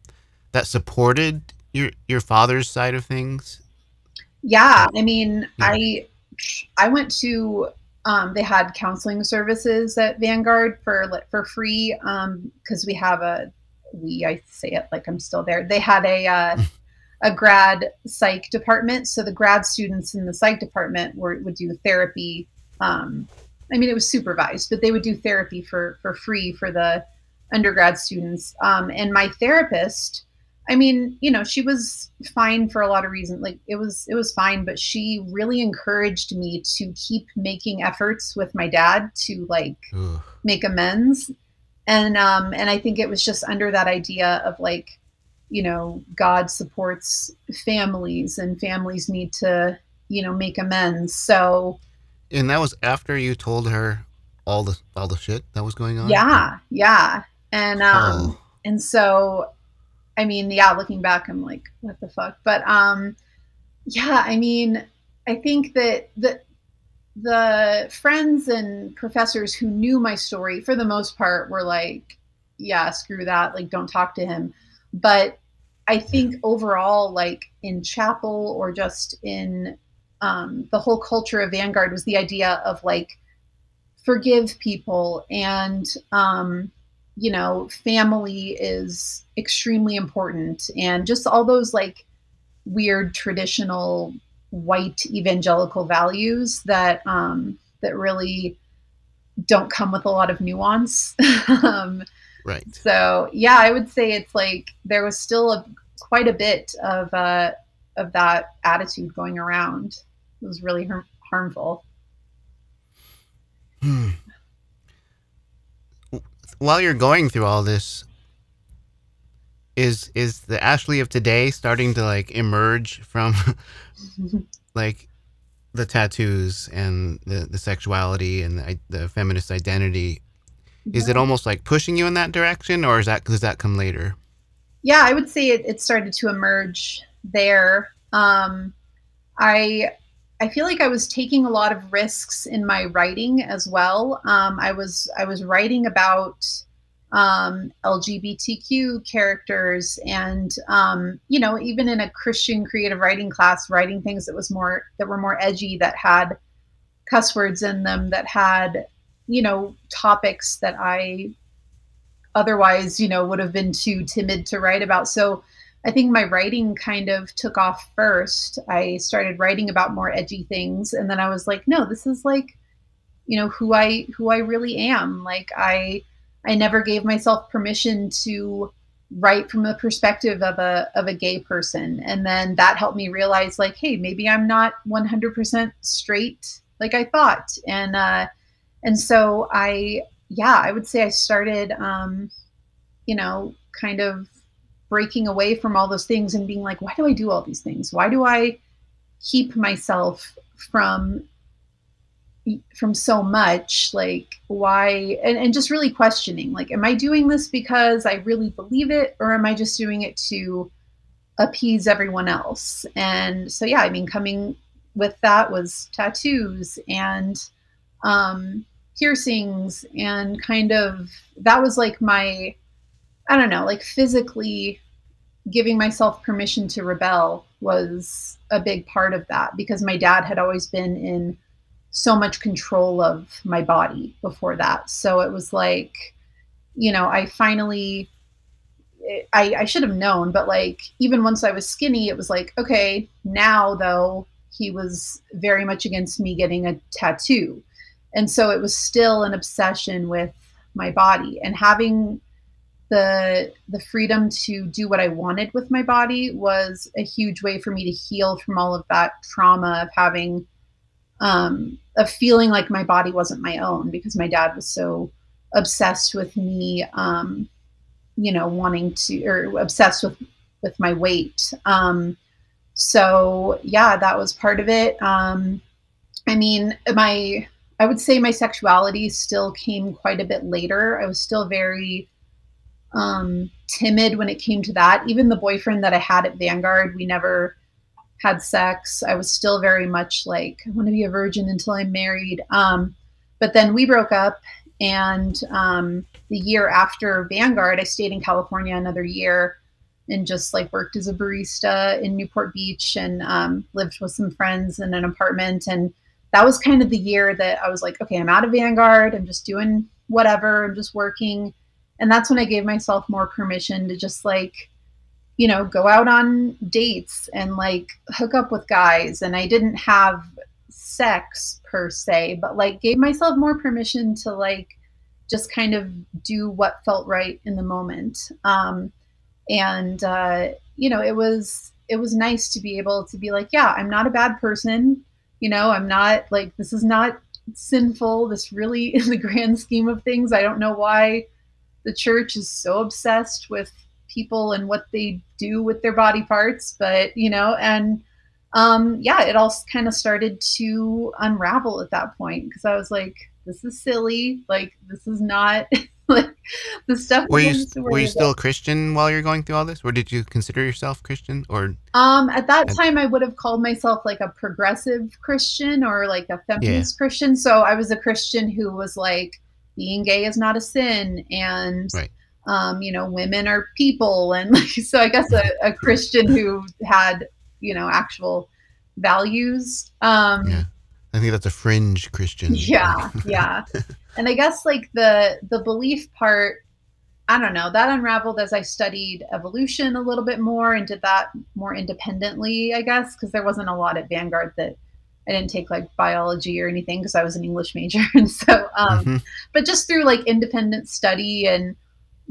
[SPEAKER 2] that supported your your father's side of things?
[SPEAKER 3] Yeah, I mean,
[SPEAKER 2] Yeah.
[SPEAKER 3] I I went to um, they had counseling services at Vanguard for li- for free because we have a we I say it like I'm still there. They had a uh, a grad psych department, so the grad students in the psych department were would do therapy. Um, I mean, it was supervised, but they would do therapy for for free for the undergrad students. Um, and my therapist I mean, you know, she was fine for a lot of reasons. Like it was it was fine, but she really encouraged me to keep making efforts with my dad to like
[SPEAKER 2] Ugh.
[SPEAKER 3] make amends. And um and I think it was just under that idea of like, you know, God supports families and families need to, you know, make amends. So,
[SPEAKER 2] And that was after you told her all the all the shit that was going on.
[SPEAKER 3] yeah, yeah. And um
[SPEAKER 2] Oh.
[SPEAKER 3] and so i mean yeah looking back i'm like what the fuck but um yeah i mean i think that the the friends and professors who knew my story for the most part were like yeah screw that like don't talk to him but i think overall like in chapel or just in um, the whole culture of vanguard was the idea of like forgive people and um, you know family is extremely important. And just all those like weird traditional white evangelical values that um that really don't come with a lot of nuance. Um
[SPEAKER 2] Right.
[SPEAKER 3] so yeah i would say it's like there was still a quite a bit of uh of that attitude going around it was really har- harmful
[SPEAKER 2] Hmm. While you're going through all this, is is the Ashley of today starting to like emerge from like the tattoos and the, the sexuality and the, the feminist identity? Is it almost like pushing you in that direction, or is that does that come later?
[SPEAKER 3] yeah i would say it, it started to emerge there. Um, i i feel like i was taking a lot of risks in my writing as well. Um, i was i was writing about um, lgbtq characters and um, you know even in a christian creative writing class writing things that was more that were more edgy that had cuss words in them that had you know topics that i otherwise, you know, would have been too timid to write about. So I think my writing kind of took off first. I started writing about more edgy things and then I was like, no, this is like, you know, who I who I really am. Like I I never gave myself permission to write from the perspective of a of a gay person. And then that helped me realize like, hey, maybe I'm not 100% straight like I thought. And uh and so I yeah, I would say I started, um, you know, kind of breaking away from all those things and being like, why do I do all these things? Why do I keep myself from from so much? Like why? And, and just really questioning like am i doing this because i really believe it or am i just doing it to appease everyone else? And so yeah i mean coming with that was tattoos and um piercings and kind of that was like my I don't know, like physically giving myself permission to rebel was a big part of that because my dad had always been in so much control of my body before that. So it was like, you know, I finally I, I should have known, but like even once I was skinny, it was like, okay, now though, he was very much against me getting a tattoo and so it was still an obsession with my body and having the the freedom to do what I wanted with my body was a huge way for me to heal from all of that trauma of having um of feeling like my body wasn't my own because my dad was so obsessed with me um you know wanting to or obsessed with with my weight. Um so yeah that was part of it. Um i mean my I would say my sexuality still came quite a bit later. I was still very um, timid when it came to that. Even the boyfriend that I had at Vanguard, we never had sex. I was still very much like, I want to be a virgin until I'm married. Um, but then we broke up, and um, the year after Vanguard, I stayed in California another year and just like worked as a barista in Newport Beach and um, lived with some friends in an apartment. And that was kind of the year that I was like, okay, I'm out of Vanguard. I'm just doing whatever. I'm just working. And that's when I gave myself more permission to just like, you know, go out on dates and like hook up with guys. And I didn't have sex per se, but like gave myself more permission to like just kind of do what felt right in the moment. Um, and uh, you know, it was it was nice to be able to be like, yeah, I'm not a bad person. You know, I'm not like this is not sinful. This really, in the grand scheme of things, I don't know why the church is so obsessed with people and what they do with their body parts, but you know, and um, yeah, it all kind of started to unravel at that point because I was like, this is silly. Like, this is not like the stuff.
[SPEAKER 2] Were you were you still a Christian while you're going through all this, or did you consider yourself Christian? Or
[SPEAKER 3] um, at that time, I would have called myself like a progressive Christian or like a feminist yeah. Christian. So I was a Christian who was like, being gay is not a sin, and right. um, you know, women are people, and like so. I guess a, a Christian who had you know actual values. Um,
[SPEAKER 2] yeah. I think that's a fringe Christian.
[SPEAKER 3] Yeah, yeah. and I guess like the the belief part, I don't know, that unraveled as I studied evolution a little bit more and did that more independently, I guess, because there wasn't a lot at Vanguard that I didn't take like biology or anything because I was an English major. and so, um, mm-hmm. but just through like independent study and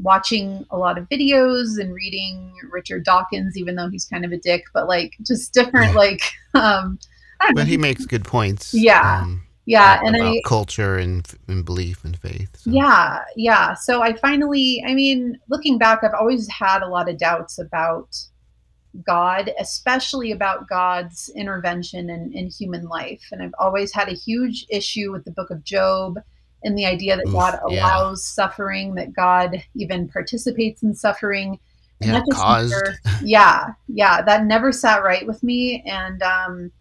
[SPEAKER 3] watching a lot of videos and reading Richard Dawkins, even though he's kind of a dick, but like just different, like, um,
[SPEAKER 2] but he makes good points.
[SPEAKER 3] Yeah. Um, yeah.
[SPEAKER 2] and I, culture and, and belief and faith.
[SPEAKER 3] So. Yeah. Yeah. So I finally, I mean, looking back, I've always had a lot of doubts about God, especially about God's intervention in, in human life. And I've always had a huge issue with the book of Job and the idea that Oof, God allows yeah. suffering, that God even participates in suffering.
[SPEAKER 2] And yeah, caused.
[SPEAKER 3] Never, yeah, yeah, that never sat right with me. And um,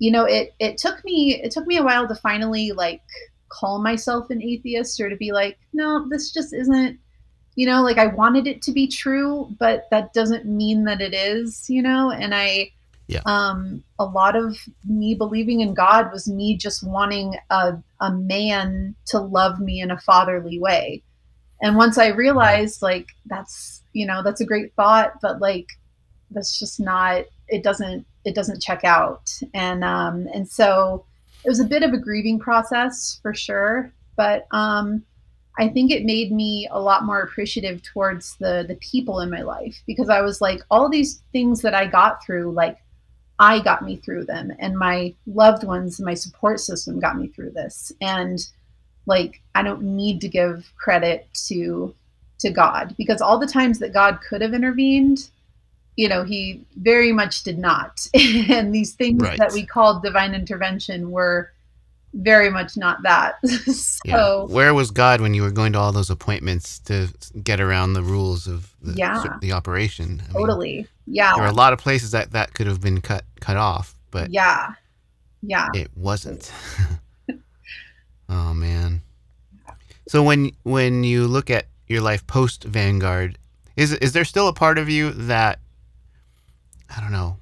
[SPEAKER 3] you know, it it took me it took me a while to finally like call myself an atheist or to be like, no, this just isn't you know, like I wanted it to be true, but that doesn't mean that it is, you know, and I
[SPEAKER 2] yeah.
[SPEAKER 3] Um, a lot of me believing in God was me just wanting a, a man to love me in a fatherly way. And once I realized, like, that's, you know, that's a great thought, but like, that's just not, it doesn't, it doesn't check out. And, um, and so it was a bit of a grieving process for sure. But, um, I think it made me a lot more appreciative towards the the people in my life because I was like all these things that I got through like I got me through them and my loved ones, my support system got me through this. And like I don't need to give credit to to God because all the times that God could have intervened, you know, he very much did not. and these things right. that we called divine intervention were very much not that. so
[SPEAKER 2] yeah. where was God when you were going to all those appointments to get around the rules of the,
[SPEAKER 3] yeah.
[SPEAKER 2] the operation?
[SPEAKER 3] I totally. Mean, yeah.
[SPEAKER 2] There are a lot of places that that could have been cut cut off, but
[SPEAKER 3] yeah. Yeah.
[SPEAKER 2] It wasn't. oh man. So when when you look at your life post Vanguard, is is there still a part of you that I don't know,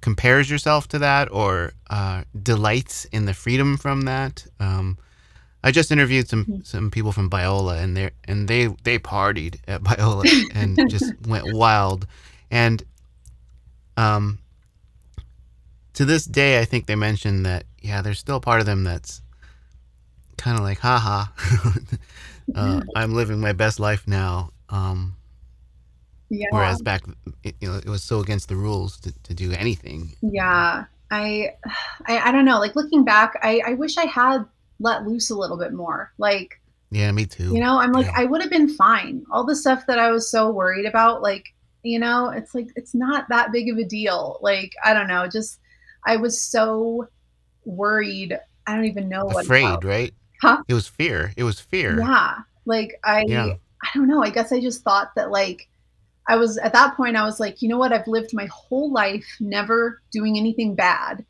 [SPEAKER 2] compares yourself to that or uh, delights in the freedom from that. Um, I just interviewed some mm-hmm. some people from Biola, and they and they they partied at Biola and just went wild. And um, to this day, I think they mentioned that yeah, there's still part of them that's kind of like, haha, uh, I'm living my best life now. Um, yeah. Whereas back, it, you know, it was so against the rules to, to do anything.
[SPEAKER 3] Yeah. I, I, I don't know. Like looking back, I, I wish I had let loose a little bit more. Like,
[SPEAKER 2] yeah, me too.
[SPEAKER 3] You know, I'm like,
[SPEAKER 2] yeah.
[SPEAKER 3] I would have been fine. All the stuff that I was so worried about, like, you know, it's like, it's not that big of a deal. Like, I don't know. Just, I was so worried. I don't even know what.
[SPEAKER 2] Afraid, about. right?
[SPEAKER 3] Huh?
[SPEAKER 2] It was fear. It was fear.
[SPEAKER 3] Yeah. Like, I, yeah. I don't know. I guess I just thought that, like, I was at that point, I was like, you know what? I've lived my whole life never doing anything bad.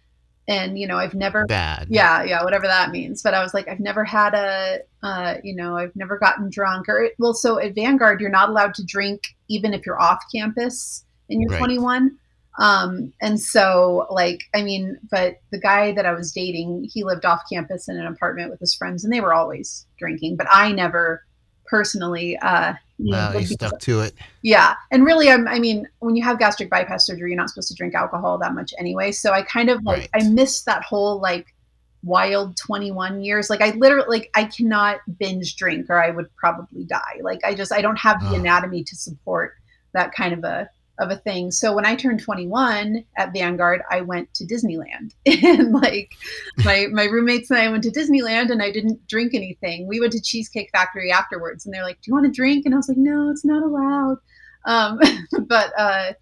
[SPEAKER 3] And, you know, I've never,
[SPEAKER 2] Bad.
[SPEAKER 3] yeah, yeah, whatever that means. But I was like, I've never had a, uh, you know, I've never gotten drunk or, well, so at Vanguard, you're not allowed to drink even if you're off campus and you're
[SPEAKER 2] Right.
[SPEAKER 3] 21. Um, and so, like, I mean, but the guy that I was dating, he lived off campus in an apartment with his friends and they were always drinking, but I never personally, uh, you
[SPEAKER 2] Well, you
[SPEAKER 3] would be-
[SPEAKER 2] stuck to it.
[SPEAKER 3] yeah. And really, I'm, I mean, when you have gastric bypass surgery, you're not supposed to drink alcohol that much anyway. So I kind of like,
[SPEAKER 2] Right.
[SPEAKER 3] I missed that whole like wild 21 years. Like, I literally, like, I cannot binge drink or I would probably die. Like, I just, I don't have the
[SPEAKER 2] Ugh.
[SPEAKER 3] anatomy to support that kind of a, of a thing. So when I turned 21 at Vanguard, I went to Disneyland and like my my roommates and I went to Disneyland and I didn't drink anything. We went to Cheesecake Factory afterwards and they're like, "Do you want to drink?" And I was like, "No, it's not allowed." Um, but uh,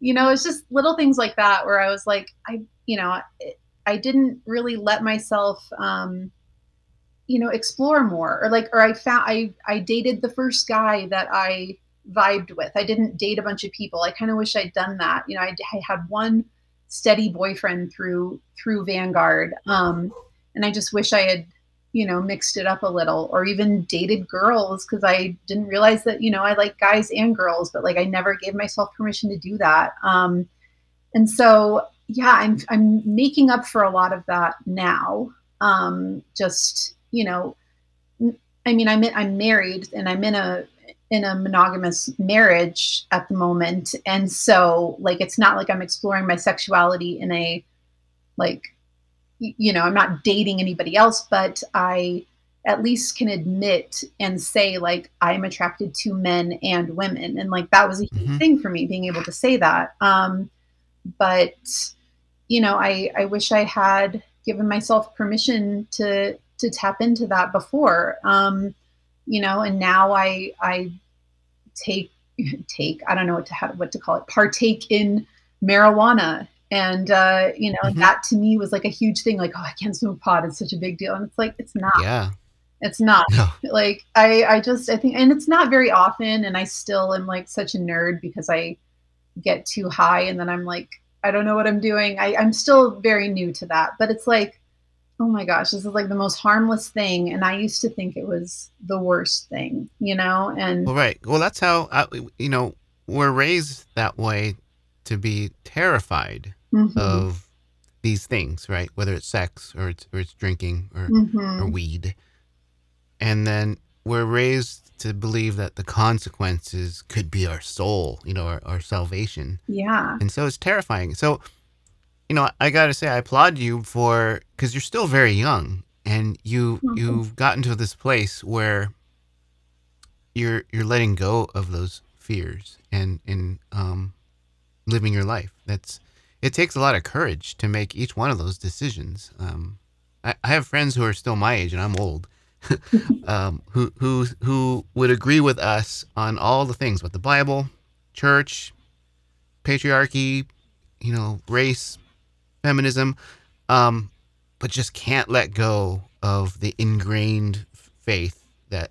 [SPEAKER 3] you know, it's just little things like that where I was like, I you know, I didn't really let myself um, you know explore more or like or I found I I dated the first guy that I vibed with. I didn't date a bunch of people. I kind of wish I'd done that. You know, I, I had one steady boyfriend through through Vanguard, um, and I just wish I had you know mixed it up a little, or even dated girls because I didn't realize that you know I like guys and girls, but like I never gave myself permission to do that. Um, and so yeah, I'm I'm making up for a lot of that now. Um, just you know, I mean, I'm I'm married and I'm in a in a monogamous marriage at the moment. And so like it's not like i'm exploring my sexuality in a like you know i'm not dating anybody else but i at least can admit and say like i'm attracted to men and women. And like that was a huge
[SPEAKER 2] Mhm.
[SPEAKER 3] thing for me being able to say that. Um but you know i i wish i had given myself permission to to tap into that before. Um you know and now i i take take i don't know what to how, what to call it partake in marijuana and uh you know
[SPEAKER 2] Mhm.
[SPEAKER 3] that to me was like a huge thing like oh i can't smoke pot it's such a big deal and it's like it's not
[SPEAKER 2] Yeah.
[SPEAKER 3] it's not
[SPEAKER 2] No.
[SPEAKER 3] like i i just i think and it's not very often and i still am like such a nerd because i get too high and then i'm like i don't know what i'm doing I, i'm still very new to that but it's like oh my gosh this is like the most harmless thing and i used to think it was the worst thing you know and
[SPEAKER 2] Well, right. Well, that's how I, you know we're raised that way to be terrified
[SPEAKER 3] Mhm,
[SPEAKER 2] of these things, right? Whether it's sex or it's or it's drinking or
[SPEAKER 3] mhm.
[SPEAKER 2] or weed, and then we're raised to believe that the consequences could be our soul, you know, our, our salvation,
[SPEAKER 3] yeah
[SPEAKER 2] and so it's terrifying. So, you know, I got to say, I applaud you for because you're still very young, and you
[SPEAKER 3] Mhm.
[SPEAKER 2] you've gotten to this place where you're you're letting go of those fears and and um, living your life. That's it takes a lot of courage to make each one of those decisions. Um, I, I have friends who are still my age, and I'm old, um, who who who would agree with us on all the things with the Bible, church, patriarchy, you know, race, feminism, um, but just can't let go of the ingrained faith that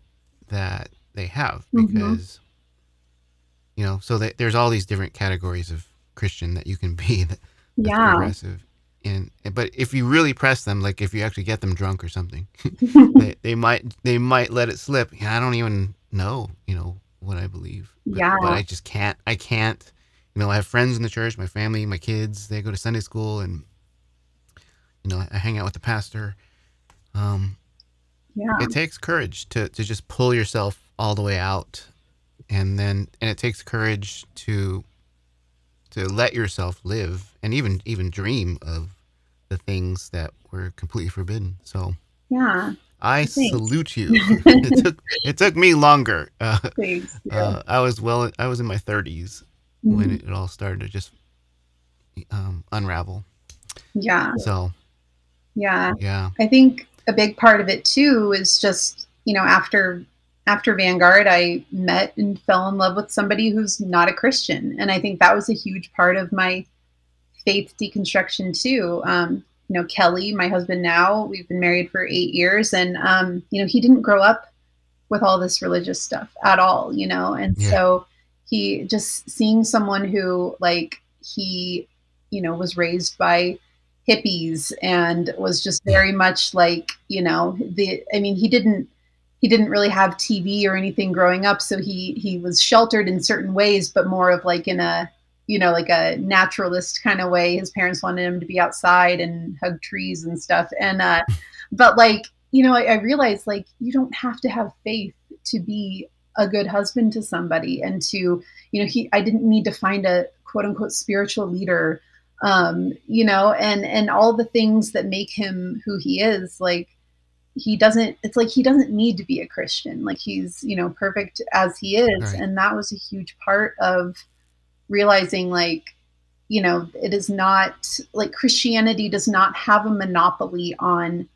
[SPEAKER 2] that they have
[SPEAKER 3] Mhm.
[SPEAKER 2] because you know so that there's all these different categories of christian that you can be that,
[SPEAKER 3] yeah
[SPEAKER 2] progressive and but if you really press them like if you actually get them drunk or something they, they might they might let it slip yeah, i don't even know you know what i believe but,
[SPEAKER 3] Yeah.
[SPEAKER 2] but i just can't i can't you know i have friends in the church my family my kids they go to sunday school and you know i hang out with the pastor. Um
[SPEAKER 3] yeah.
[SPEAKER 2] it takes courage to, to just pull yourself all the way out and then and it takes courage to to let yourself live and even even dream of the things that were completely forbidden. So
[SPEAKER 3] yeah.
[SPEAKER 2] I
[SPEAKER 3] Thanks.
[SPEAKER 2] salute you. It took it took me longer. Uh,
[SPEAKER 3] thanks.
[SPEAKER 2] uh, i was well i was in my 30s
[SPEAKER 3] Mhm.
[SPEAKER 2] when it all started to just um, unravel.
[SPEAKER 3] Yeah.
[SPEAKER 2] So
[SPEAKER 3] yeah.
[SPEAKER 2] yeah.
[SPEAKER 3] I think a big part of it too is just, you know, after after Vanguard, I met and fell in love with somebody who's not a Christian, and I think that was a huge part of my faith deconstruction too. Um, you know, Kelly, my husband now, we've been married for eight years, and um, you know, he didn't grow up with all this religious stuff at all, you know, and
[SPEAKER 2] Yeah.
[SPEAKER 3] so he just seeing someone who like he you know was raised by hippies and was just very much like you know the i mean he didn't he didn't really have tv or anything growing up so he he was sheltered in certain ways but more of like in a you know like a naturalist kind of way. His parents wanted him to be outside and hug trees and stuff. And uh but like you know I, I realized like you don't have to have faith to be a good husband to somebody and to you know he i didn't need to find a quote unquote spiritual leader um you know and and all the things that make him who he is like he doesn't it's like he doesn't need to be a christian like he's you know perfect as he is
[SPEAKER 2] Right.
[SPEAKER 3] and that was a huge part of realizing like you know it is not like christianity does not have a monopoly on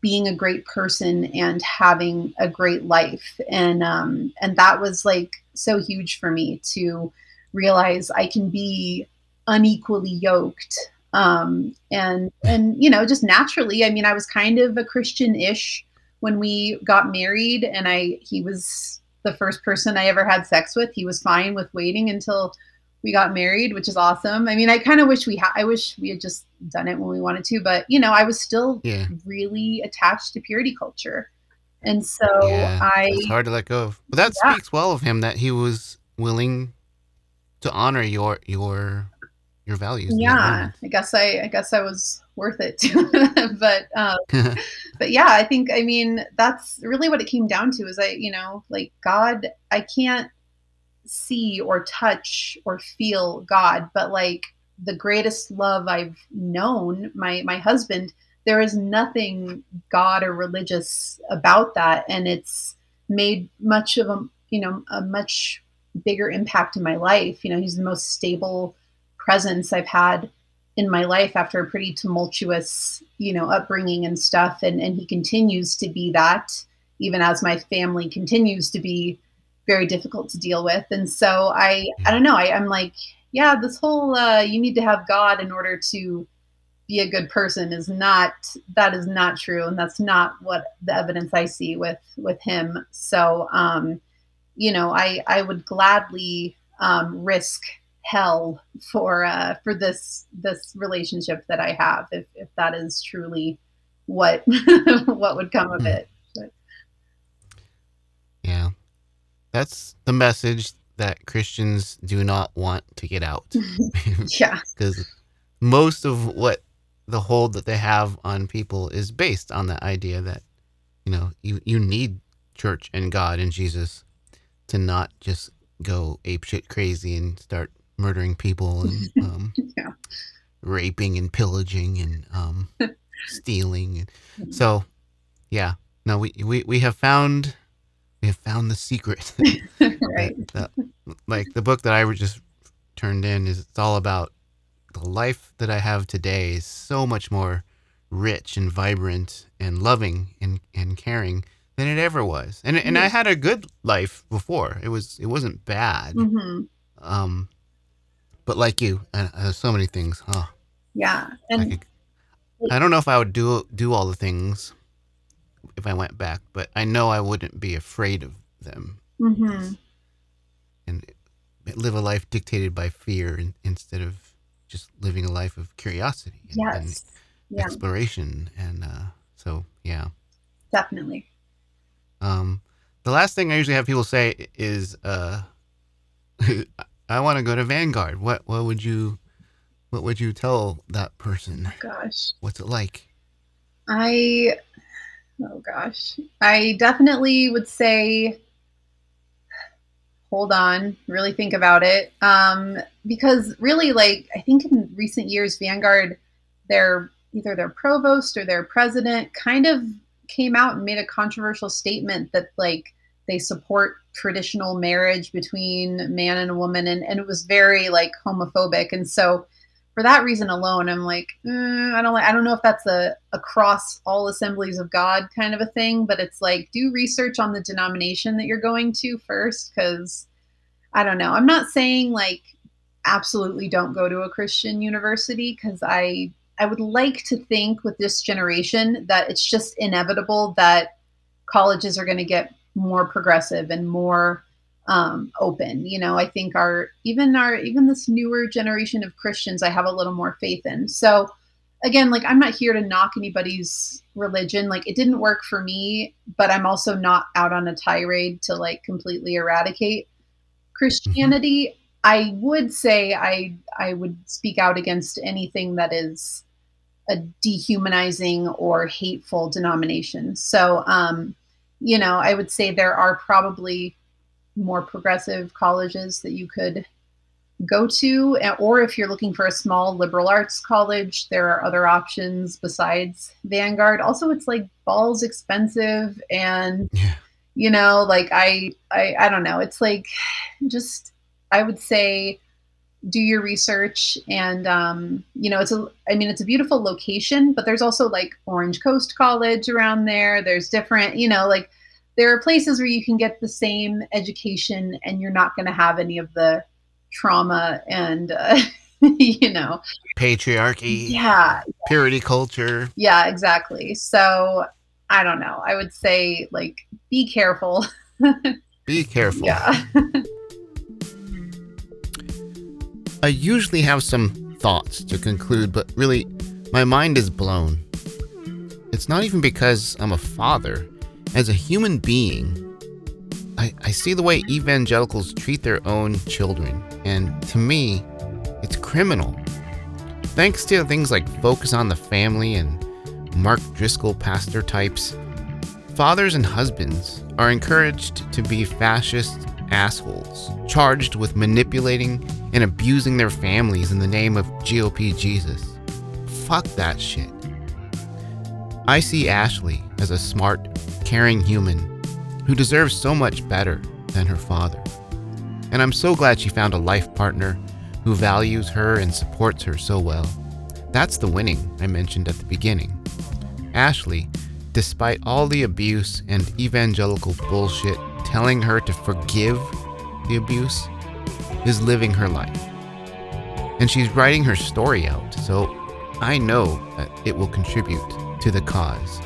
[SPEAKER 3] being a great person and having a great life. And um and that was like so huge for me to realize i can be unequally yoked um and and you know just naturally. I mean i was kind of a christian-ish when we got married and i he was the first person i ever had sex with. He was fine with waiting until we got married which is awesome i mean i kind of wish we had i wish we had just done it when we wanted to but you know i was still
[SPEAKER 2] Yeah.
[SPEAKER 3] really attached to purity culture and so
[SPEAKER 2] yeah.
[SPEAKER 3] i
[SPEAKER 2] It's hard to let go of. But that
[SPEAKER 3] Yeah.
[SPEAKER 2] speaks well of him that he was willing to honor your your your values.
[SPEAKER 3] yeah i guess i i guess i was worth it but um but yeah i think i mean that's really what it came down to is i you know like god i can't see or touch or feel god but like the greatest love i've known my my husband there is nothing god or religious about that and it's made much of a you know a much bigger impact in my life you know he's the most stable presence i've had in my life after a pretty tumultuous, you know, upbringing and stuff. And and he continues to be that, even as my family continues to be very difficult to deal with. And so I I don't know, I, I'm like, yeah, this whole uh, you need to have God in order to be a good person is not that is not true. And that's not what the evidence I see with with him. So um, you know, I I would gladly um, risk hell for uh, for this this relationship that I have if if that is truly what what would come of
[SPEAKER 2] Hmm.
[SPEAKER 3] it.
[SPEAKER 2] Yeah. That's the message that Christians do not want to get out.
[SPEAKER 3] Yeah,
[SPEAKER 2] Because most of what the hold that they have on people is based on the idea that, you know, you, you need church and God and Jesus to not just go apeshit crazy and start murdering people and um,
[SPEAKER 3] Yeah.
[SPEAKER 2] raping and pillaging and um, stealing. So, yeah, no, we, we, we have found we have found the secret.
[SPEAKER 3] right.
[SPEAKER 2] that- that- like the book that I just turned in is it's all about the life that I have today is so much more rich and vibrant and loving and, and caring than it ever was. And and I had a good life before. It was it wasn't bad.
[SPEAKER 3] hmm
[SPEAKER 2] Um but like you, uh, uh, so many things. Huh.
[SPEAKER 3] Yeah,
[SPEAKER 2] I,
[SPEAKER 3] and
[SPEAKER 2] could, I don't know if I would do do all the things if I went back, but I know I wouldn't be afraid of them
[SPEAKER 3] hmm
[SPEAKER 2] and live a life dictated by fear in, instead of just living a life of curiosity and, and
[SPEAKER 3] yeah,
[SPEAKER 2] exploration. And uh, so, yeah.
[SPEAKER 3] definitely.
[SPEAKER 2] Um, the last thing I usually have people say is, uh, "I want to go to Vanguard." What what would you what would you tell that person?
[SPEAKER 3] Gosh,
[SPEAKER 2] What's it like?
[SPEAKER 3] I oh gosh, I definitely would say hold on, really think about it. Um, because really, like I think in recent years, Vanguard, their either their provost or their president kind of came out and made a controversial statement that like they support traditional marriage between man and a woman and, and it was very like homophobic and so for that reason alone i'm like mm, i don't i don't know if that's a across all assemblies of god kind of a thing but it's like do research on the denomination that you're going to first because i don't know. I'm not saying like absolutely don't go to a christian university because i i would like to think with this generation that it's just inevitable that colleges are going to get more progressive and more um, open. You know, I think our even our even this newer generation of Christians, I have a little more faith in. So again, like I'm not here to knock anybody's religion. Like it didn't work for me, but I'm also not out on a tirade to like completely eradicate Christianity. I would say I I would speak out against anything that is a dehumanizing or hateful denomination. So um, you know, I would say there are probably more progressive colleges that you could go to or if you're looking for a small liberal arts college there are other options besides vanguard. Also it's like balls expensive and yeah. you know like I, I i don't know. It's like just i would say do your research and um, you know it's a i mean it's a beautiful location but there's also like orange coast college around there. There's different you know like there are places where you can get the same education and you're not going to have any of the trauma and uh, you know.
[SPEAKER 2] Patriarchy.
[SPEAKER 3] Yeah.
[SPEAKER 2] Purity culture.
[SPEAKER 3] Yeah exactly. So i don't know. I would say like be careful.
[SPEAKER 2] Be careful.
[SPEAKER 3] Yeah.
[SPEAKER 2] I usually have some thoughts to conclude but really my mind is blown. It's not even because i'm a father as a human being I, I see the way evangelicals treat their own children, and to me, it's criminal. Thanks to things like Focus on the Family and Mark Driscoll pastor types, fathers and husbands are encouraged to be fascist assholes, charged with manipulating and abusing their families in the name of GOP Jesus. Fuck that shit. I see Ashley as a smart, caring human who deserves so much better than her father. And I'm so glad she found a life partner who values her and supports her so well. That's the winning I mentioned at the beginning. Ashley, despite all the abuse and evangelical bullshit telling her to forgive the abuse, is living her life. And she's writing her story out, so I know that it will contribute to the cause.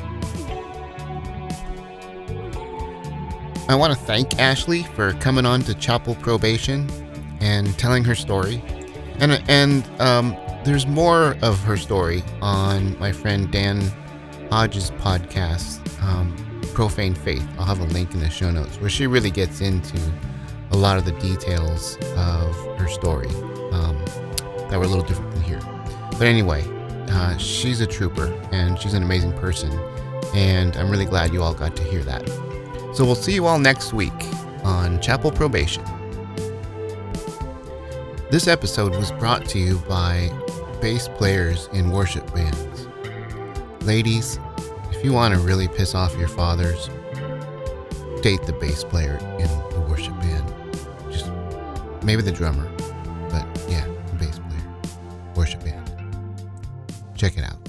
[SPEAKER 2] I want to thank Ashley for coming on to Chapel Probation and telling her story. And and um, there's more of her story on my friend Dan Hodges' podcast, um, Profane Faith. I'll have a link in the show notes where she really gets into a lot of the details of her story um, that were a little different than here. But anyway, uh, she's a trooper and she's an amazing person. And I'm really glad you all got to hear that. So we'll see you all next week on Chapel Probation. This episode was brought to you by bass players in worship bands. Ladies, if you want to really piss off your fathers, date the bass player in the worship band. Just maybe the drummer, but yeah, the bass player. Worship band. Check it out.